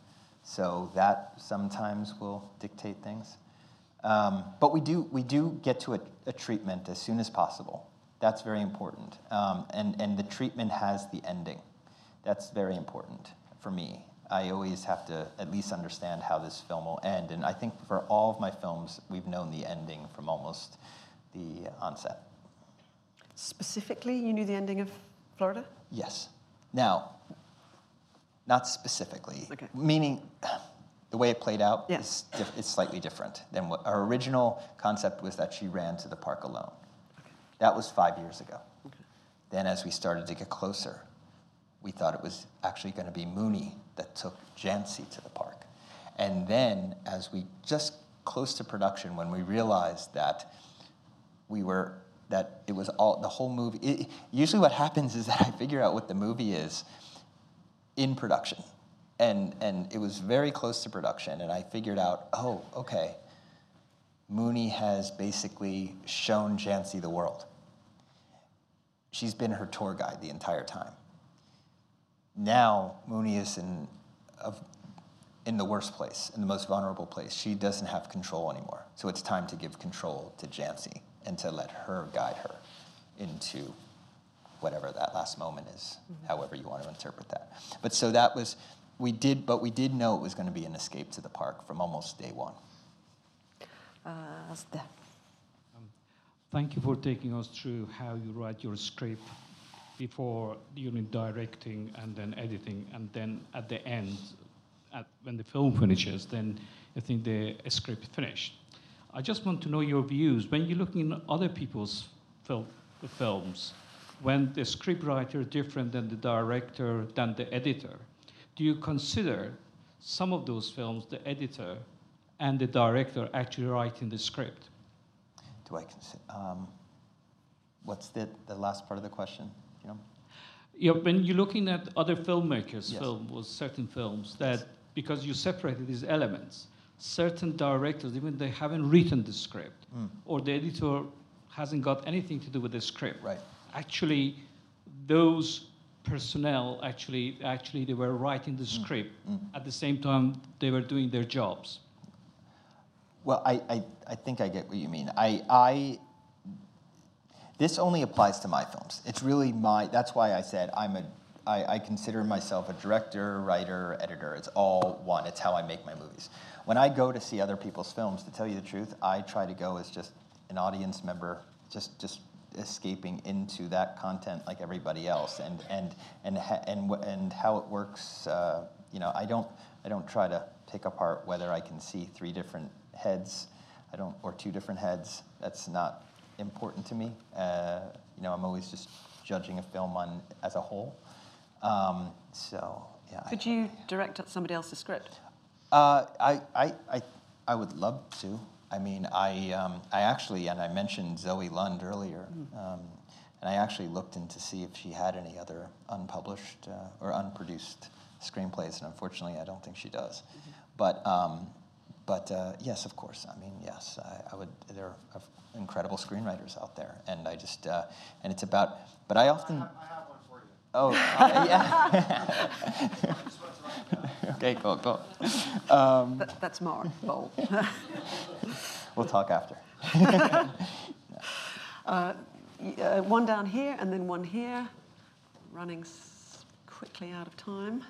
So that sometimes will dictate things. Um, but we do, we do get to a, a, treatment as soon as possible. That's very important. Um, and, and the treatment has the ending. That's very important for me. I always have to at least understand how this film will end. And I think for all of my films, we've known the ending from almost the onset. Specifically, you knew the ending of Florida? Yes. Now, not specifically, Okay. meaning the way it played out Yeah. is, diff- is slightly different than what our original concept was that she ran to the park alone. Okay. That was five years ago. Okay. Then, as we started to get closer, we thought it was actually going to be Moonee that took Jancey to the park. And then, as we just close to production, when we realized that we were that it was all the whole movie. It, usually, what happens is that I figure out what the movie is in production, and and it was very close to production, and I figured out, oh, okay, Moonee has basically shown Jancey the world. She's been her tour guide the entire time. Now Moonee is in a, in the worst place, in the most vulnerable place. She doesn't have control anymore. So it's time to give control to Jancey and to let her guide her into whatever that last moment is, however you want to interpret that. But so that was, we did, but we did know it was going to be an escape to the park from almost day one. Uh, that's. Thank you for taking us through how you write your script before unit directing and then editing, and then at the end, at, when the film finishes, then I think the script finished. I just want to know your views. When you're looking at other people's fil- films, when the scriptwriter is different than the director, than the editor, do you consider some of those films, the editor and the director actually writing the script? Do I consider, um, what's the, the last part of the question? You know? Yeah, when you're looking at other filmmakers' Yes. film or certain films, that because you separated these elements, certain directors, even they haven't written the script, Mm. or the editor hasn't got anything to do with the script. Right. Actually, those personnel actually actually they were writing the script mm. at the same time they were doing their jobs. Well, I, I, I think I get what you mean. I, I, this only applies to my films. It's really my, that's why I said I'm a, I, I consider myself a director, writer, editor. It's all one. It's how I make my movies. When I go to see other people's films, to tell you the truth, I try to go as just an audience member, just, just escaping into that content like everybody else, and, and, and, ha- and, and how it works. Uh, you know, I don't, I don't try to pick apart whether I can see three different heads, I don't, or two different heads. That's not important to me. Uh, you know, I'm always just judging a film on as a whole. Um, so yeah. I- Could you direct at somebody else's script? Uh, I, I, I, I would love to. I mean, I, um, I actually, and I mentioned Zoe Lund earlier, um, and I actually looked in to see if she had any other unpublished uh, or unproduced screenplays, and unfortunately, I don't think she does. But, um, but uh, yes, of course. I mean, yes, I, I would. There are incredible screenwriters out there, and I just, uh, and it's about. But I often. Oh, uh, yeah. okay, cool, cool. Um, That, that's Mark Bowl. we'll talk after. uh, one down here and then one here. Running s- quickly out of time.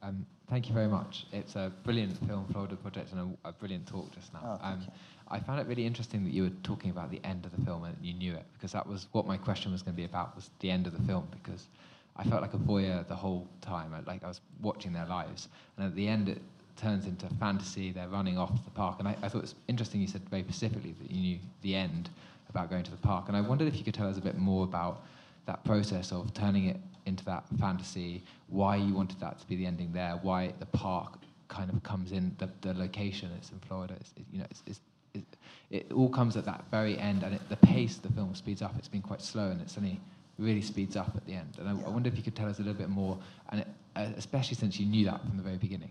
Um, thank you very much. It's a brilliant film, Florida Project, and a, a brilliant talk just now. Oh, thank um, you. I found it really interesting that you were talking about the end of the film and you knew it, because that was what my question was going to be about, was the end of the film, because I felt like a voyeur the whole time. Like I was watching their lives, and at the end it turns into fantasy. They're running off the park, and I, I thought it was interesting. You said very specifically that you knew the end about going to the park, and I wondered if you could tell us a bit more about that process of turning it into that fantasy, why you wanted that to be the ending there, why the park kind of comes in, the, the location, it's in Florida, it's, it, you know, it's, it's, it, it all comes at that very end, and it, the pace of the film speeds up. It's been quite slow, and it suddenly really speeds up at the end. And I, Yeah. I wonder if you could tell us a little bit more, and it, uh, especially since you knew that from the very beginning.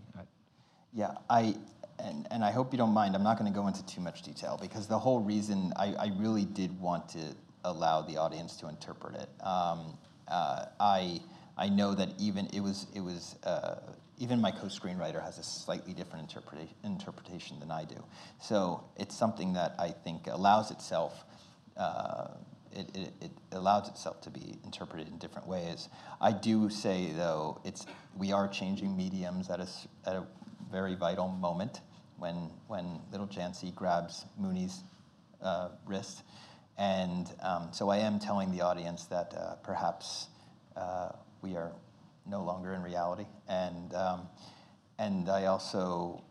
Yeah, I, and, and I hope you don't mind, I'm not going to go into too much detail because the whole reason I, I really did want to allow the audience to interpret it. Um, uh, I, I know that even it was, it was uh, even my co-screenwriter has a slightly different interpreta- interpretation than I do. So it's something that I think allows itself uh, it, it, it allows itself to be interpreted in different ways. I do say, though, it's, we are changing mediums at a, at a very vital moment when, when little Jancey grabs Moonee's uh, wrist. And um, so I am telling the audience that uh, perhaps uh, we are no longer in reality. And, um, and I also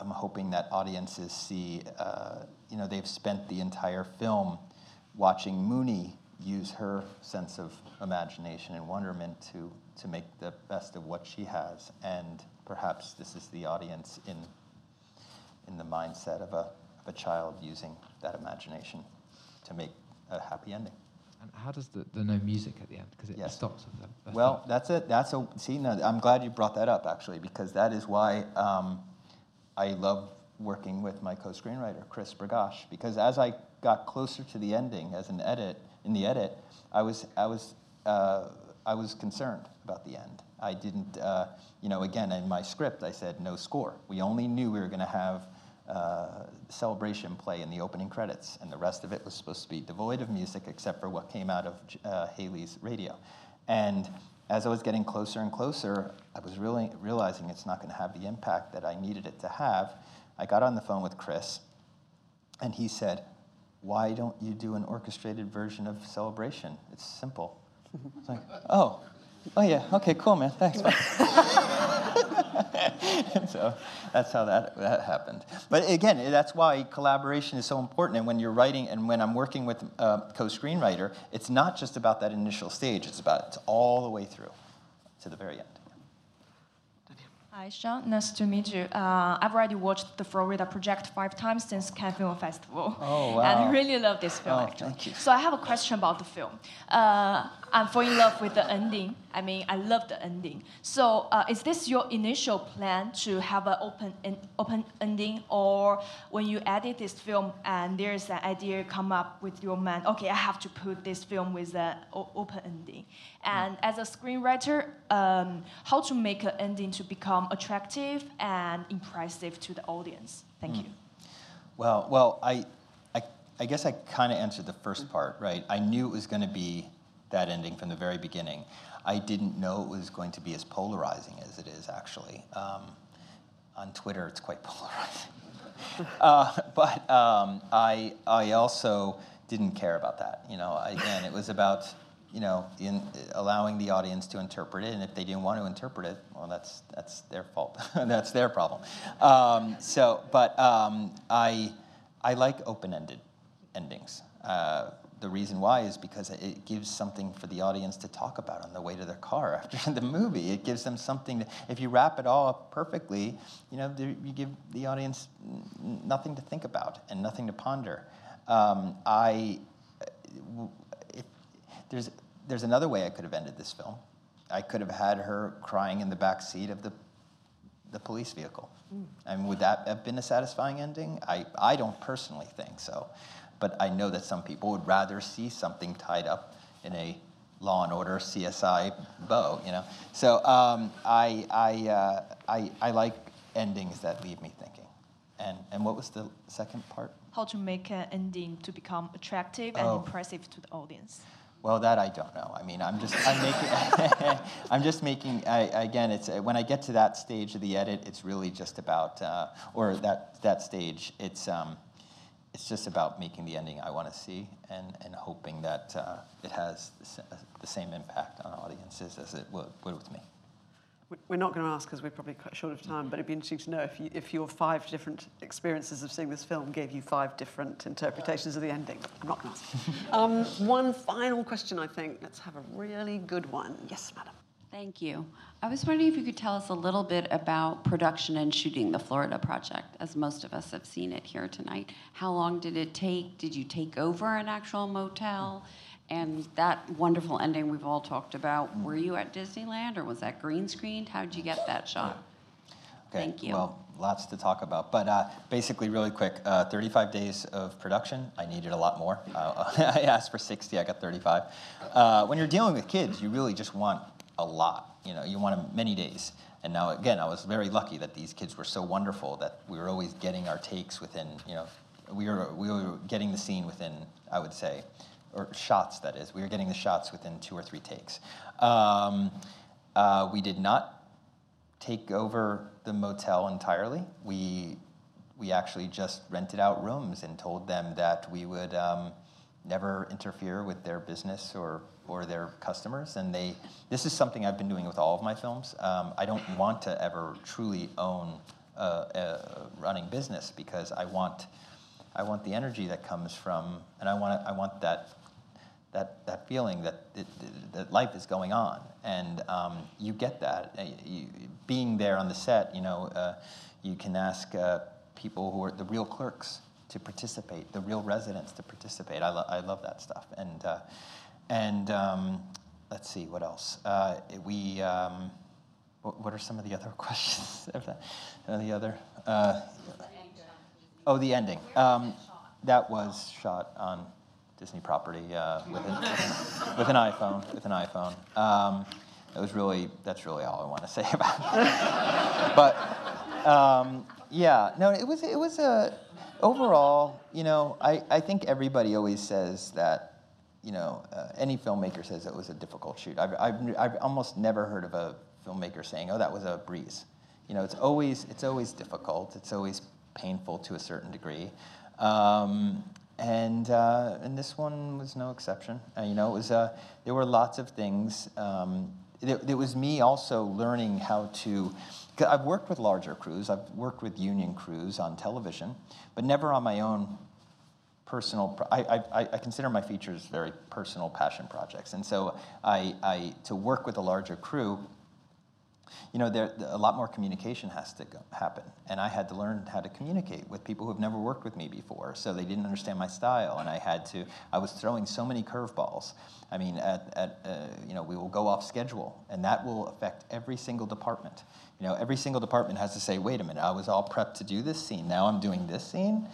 am hoping that audiences see, uh, you know, they've spent the entire film watching Moonee use her sense of imagination and wonderment to, to make the best of what she has. And perhaps this is the audience in, in the mindset of a, of a child using that imagination to make a happy ending. And how does the, the no music at the end? Because it Yes. stops at the, the Well, that's it. That's a see. No, I'm glad you brought that up actually, because that is why um, I love working with my co-screenwriter Chris Bergoch. Because as I got closer to the ending, as an edit in the edit, I was I was uh, I was concerned about the end. I didn't, uh, you know, again in my script I said no score. We only knew we were going to have uh, celebration play in the opening credits, and the rest of it was supposed to be devoid of music except for what came out of uh, Halley's radio. And as I was getting closer and closer, I was really realizing it's not going to have the impact that I needed it to have. I got on the phone with Chris, and he said, "Why don't you do an orchestrated version of Celebration? It's simple." I was like, "Oh, oh yeah, okay, cool, man, thanks." so that's how that, that happened. But again, that's why collaboration is so important. And when you're writing and when I'm working with a co-screenwriter, it's not just about that initial stage. It's about it's all the way through to the very end. Hi, Sean. Nice to meet you. Uh, I've already watched the Florida Project five times since Cannes Film Festival. Oh, And I really love this film, Oh, actually. thank you. So I have a question about the film. Uh, I'm falling in love with the ending. I mean, I love the ending. So uh, is this your initial plan to have an open, en- open ending? Or when you edit this film and there's an idea come up with your mind, okay, I have to put this film with an open ending. And as a screenwriter, um, how to make an ending to become attractive and impressive to the audience? Thank you. Well, well, I, I, I guess I kind of answered the first part, right? I knew it was going to be that ending from the very beginning. I didn't know it was going to be as polarizing as it is, actually. Um, on Twitter, it's quite polarizing. uh, but um, I, I also didn't care about that. You know, again, it was about you know in, allowing the audience to interpret it, and if they didn't want to interpret it, well, that's that's their fault. that's their problem. Um, so, but um, I I like open-ended endings. Uh, the reason why is because it gives something for the audience to talk about on the way to their car after the movie. It gives them something. To, if you wrap it all up perfectly, you know, you give the audience nothing to think about and nothing to ponder. Um, I, if, there's there's another way I could have ended this film. I could have had her crying in the back seat of the the police vehicle. I mean, would that have been a satisfying ending? I, I don't personally think so. But I know that some people would rather see something tied up in a Law and Order CSI bow, you know. So um, I, I, uh, I, I like endings that leave me thinking. And, and what was the second part? How to make an ending to become attractive Oh. and impressive to the audience? Well, that I don't know. I mean, I'm just I'm making I'm just making I, again. It's uh, when I get to that stage of the edit, it's really just about uh, or that that stage. It's um, it's just about making the ending I want to see and and hoping that uh, it has the, the same impact on audiences as it would, would with me. We- We're not going to ask because we're probably quite short of time, but it'd be interesting to know if, you, if your five different experiences of seeing this film gave you five different interpretations of the ending. I'm not going to ask. um, one final question, I think. Let's have a really good one. Yes, madam. Thank you. I was wondering if you could tell us a little bit about production and shooting the Florida project, as most of us have seen it here tonight. How long did it take? Did you take over an actual motel? And that wonderful ending we've all talked about, were you at Disneyland or was that green screened? How did you get that shot? Okay. Thank you. Well, lots to talk about, but uh, basically, really quick, uh, 35 days of production. I needed a lot more. Uh, I asked for 60. I got 35. Uh, when you're dealing with kids, you really just want a lot. You know, you want many days. And now, again, I was very lucky that these kids were so wonderful that we were always getting our takes within. You know, we were we were getting the scene within. I would say. Or shots, that is. We were getting the shots within two or three takes. Um, uh, we did not take over the motel entirely. We we actually just rented out rooms and told them that we would, um, never interfere with their business or, or their customers. And they, this is something I've been doing with all of my films. Um, I don't want to ever truly own a, a running business because I want, I want the energy that comes from, and I want, I want that, that, that feeling that, it, that life is going on. And um, you get that. Uh, You, being there on the set, you know, uh, you can ask uh, people who are the real clerks to participate, the real residents to participate. I, lo- I love that stuff. And, uh, and um, let's see, what else? Uh, we, um, what, what are some of the other questions? of that? The other? Uh, oh, the ending. Um, that was shot on Disney property uh, with, an, with an iPhone. With an iPhone. Um, was really that's really all I want to say about it. but um, yeah, no, it was it was a overall. You know, I, I think everybody always says that. You know, uh, any filmmaker says it was a difficult shoot. I've, I've, I've almost never heard of a filmmaker saying, "Oh, that was a breeze." You know, it's always it's always difficult. It's always painful to a certain degree. Um, and uh, and this one was no exception. Uh, you know, it was uh, there were lots of things. Um, it, it, was me also learning how to. I've worked with larger crews. I've worked with union crews on television, but never on my own personal. I, I, I consider my features very personal passion projects, and so I, I to work with a larger crew you know, there, a lot more communication has to go, happen. And I had to learn how to communicate with people who have never worked with me before. So they didn't understand my style. And I had to, I was throwing so many curveballs. I mean, at, at uh, you know, we will go off schedule, and that will affect every single department. You know, every single department has to say, wait a minute, I was all prepped to do this scene. Now I'm doing this scene.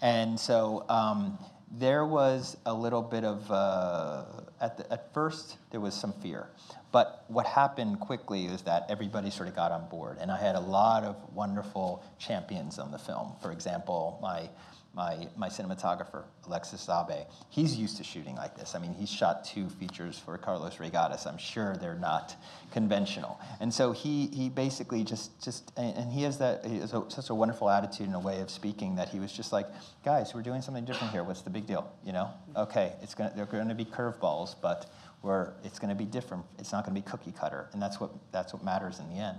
And so um, there was a little bit of, uh, at, the, at first, there was some fear. But what happened quickly is that everybody sort of got on board. And I had a lot of wonderful champions on the film. For example, my, my, my cinematographer, Alexis Zabe, he's used to shooting like this. I mean, he's shot two features for Carlos Reygadas. I'm sure they're not conventional. And so he, he basically just, just and he has that, he has a, such a wonderful attitude and a way of speaking that he was just like, guys, we're doing something different here. What's the big deal? You know? Mm-hmm. Okay, it's gonna, they're going to be curveballs, but where it's going to be different. It's not going to be cookie cutter, and that's what that's what matters in the end.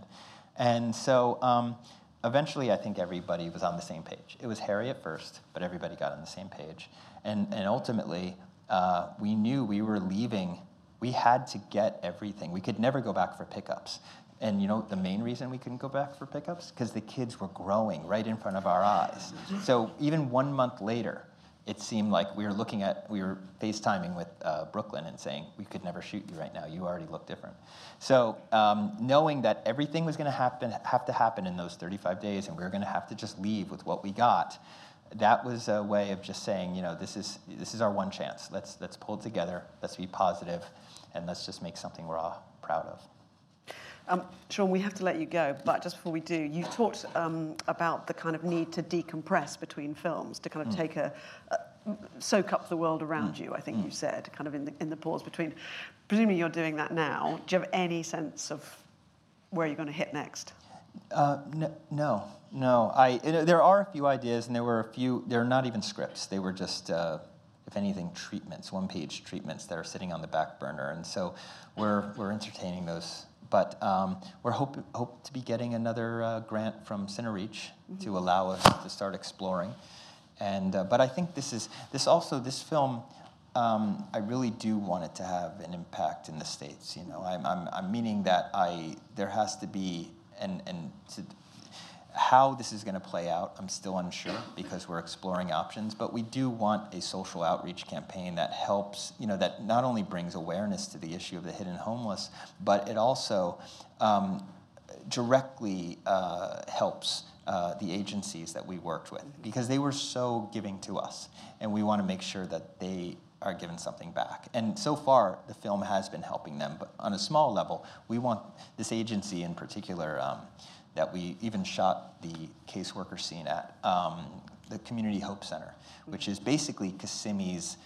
And so um, eventually, I think everybody was on the same page. It was hairy at first, but everybody got on the same page. And and ultimately, uh, we knew we were leaving. We had to get everything. We could never go back for pickups. And you know the main reason we couldn't go back for pickups? Because the kids were growing right in front of our eyes. So even one month later, it seemed like we were looking at, we were FaceTiming with uh, Brooklyn and saying, we could never shoot you right now. You already look different. So um, knowing that everything was going to happen, have to happen in those 35 days, and we were going to have to just leave with what we got, that was a way of just saying, you know, this is this is our one chance. Let's let's pull it together. Let's be positive, and let's just make something we're all proud of. Um, Sean, we have to let you go, but just before we do, you talked um, about the kind of need to decompress between films, to kind of mm. take a, a, soak up the world around mm. you. I think mm. you said, kind of in the in the pause between. Presumably, you're doing that now. Do you have any sense of where you're going to hit next? Uh, no, no, no. I there are a few ideas, and there were a few. They're not even scripts. They were just. Uh, if anything, treatments, one-page treatments that are sitting on the back burner, and so we're we're entertaining those but um, we're hope, hope to be getting another uh, grant from CineReach mm-hmm. to allow us to start exploring. And, uh, but I think this is, this also, this film, um, I really do want it to have an impact in the States. You know, I'm, I'm, I'm meaning that I, there has to be, and, and to, how this is going to play out, I'm still unsure because we're exploring options. But we do want a social outreach campaign that helps, you know, that not only brings awareness to the issue of the hidden homeless, but it also um, directly uh, helps uh, the agencies that we worked with because they were so giving to us, and we want to make sure that they are given something back. And so far, the film has been helping them, but on a small level, we want this agency in particular. Um, that we even shot the caseworker scene at, um, the Community Hope Center, which is basically Kissimmee's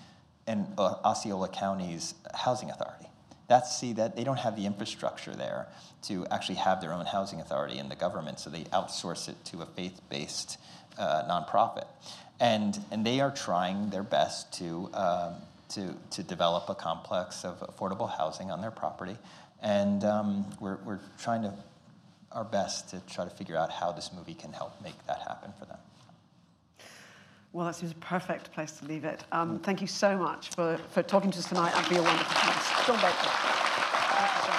and uh, Osceola County's housing authority. That's see that they don't have the infrastructure there to actually have their own housing authority in the government, so they outsource it to a faith-based uh, nonprofit, and and they are trying their best to. Um, to, to develop a complex of affordable housing on their property. And um, we're, we're trying to our best to try to figure out how this movie can help make that happen for them. Well, that seems a perfect place to leave it. Um, thank you so much for, for talking to us tonight and for your wonderful comments. Sean Baker.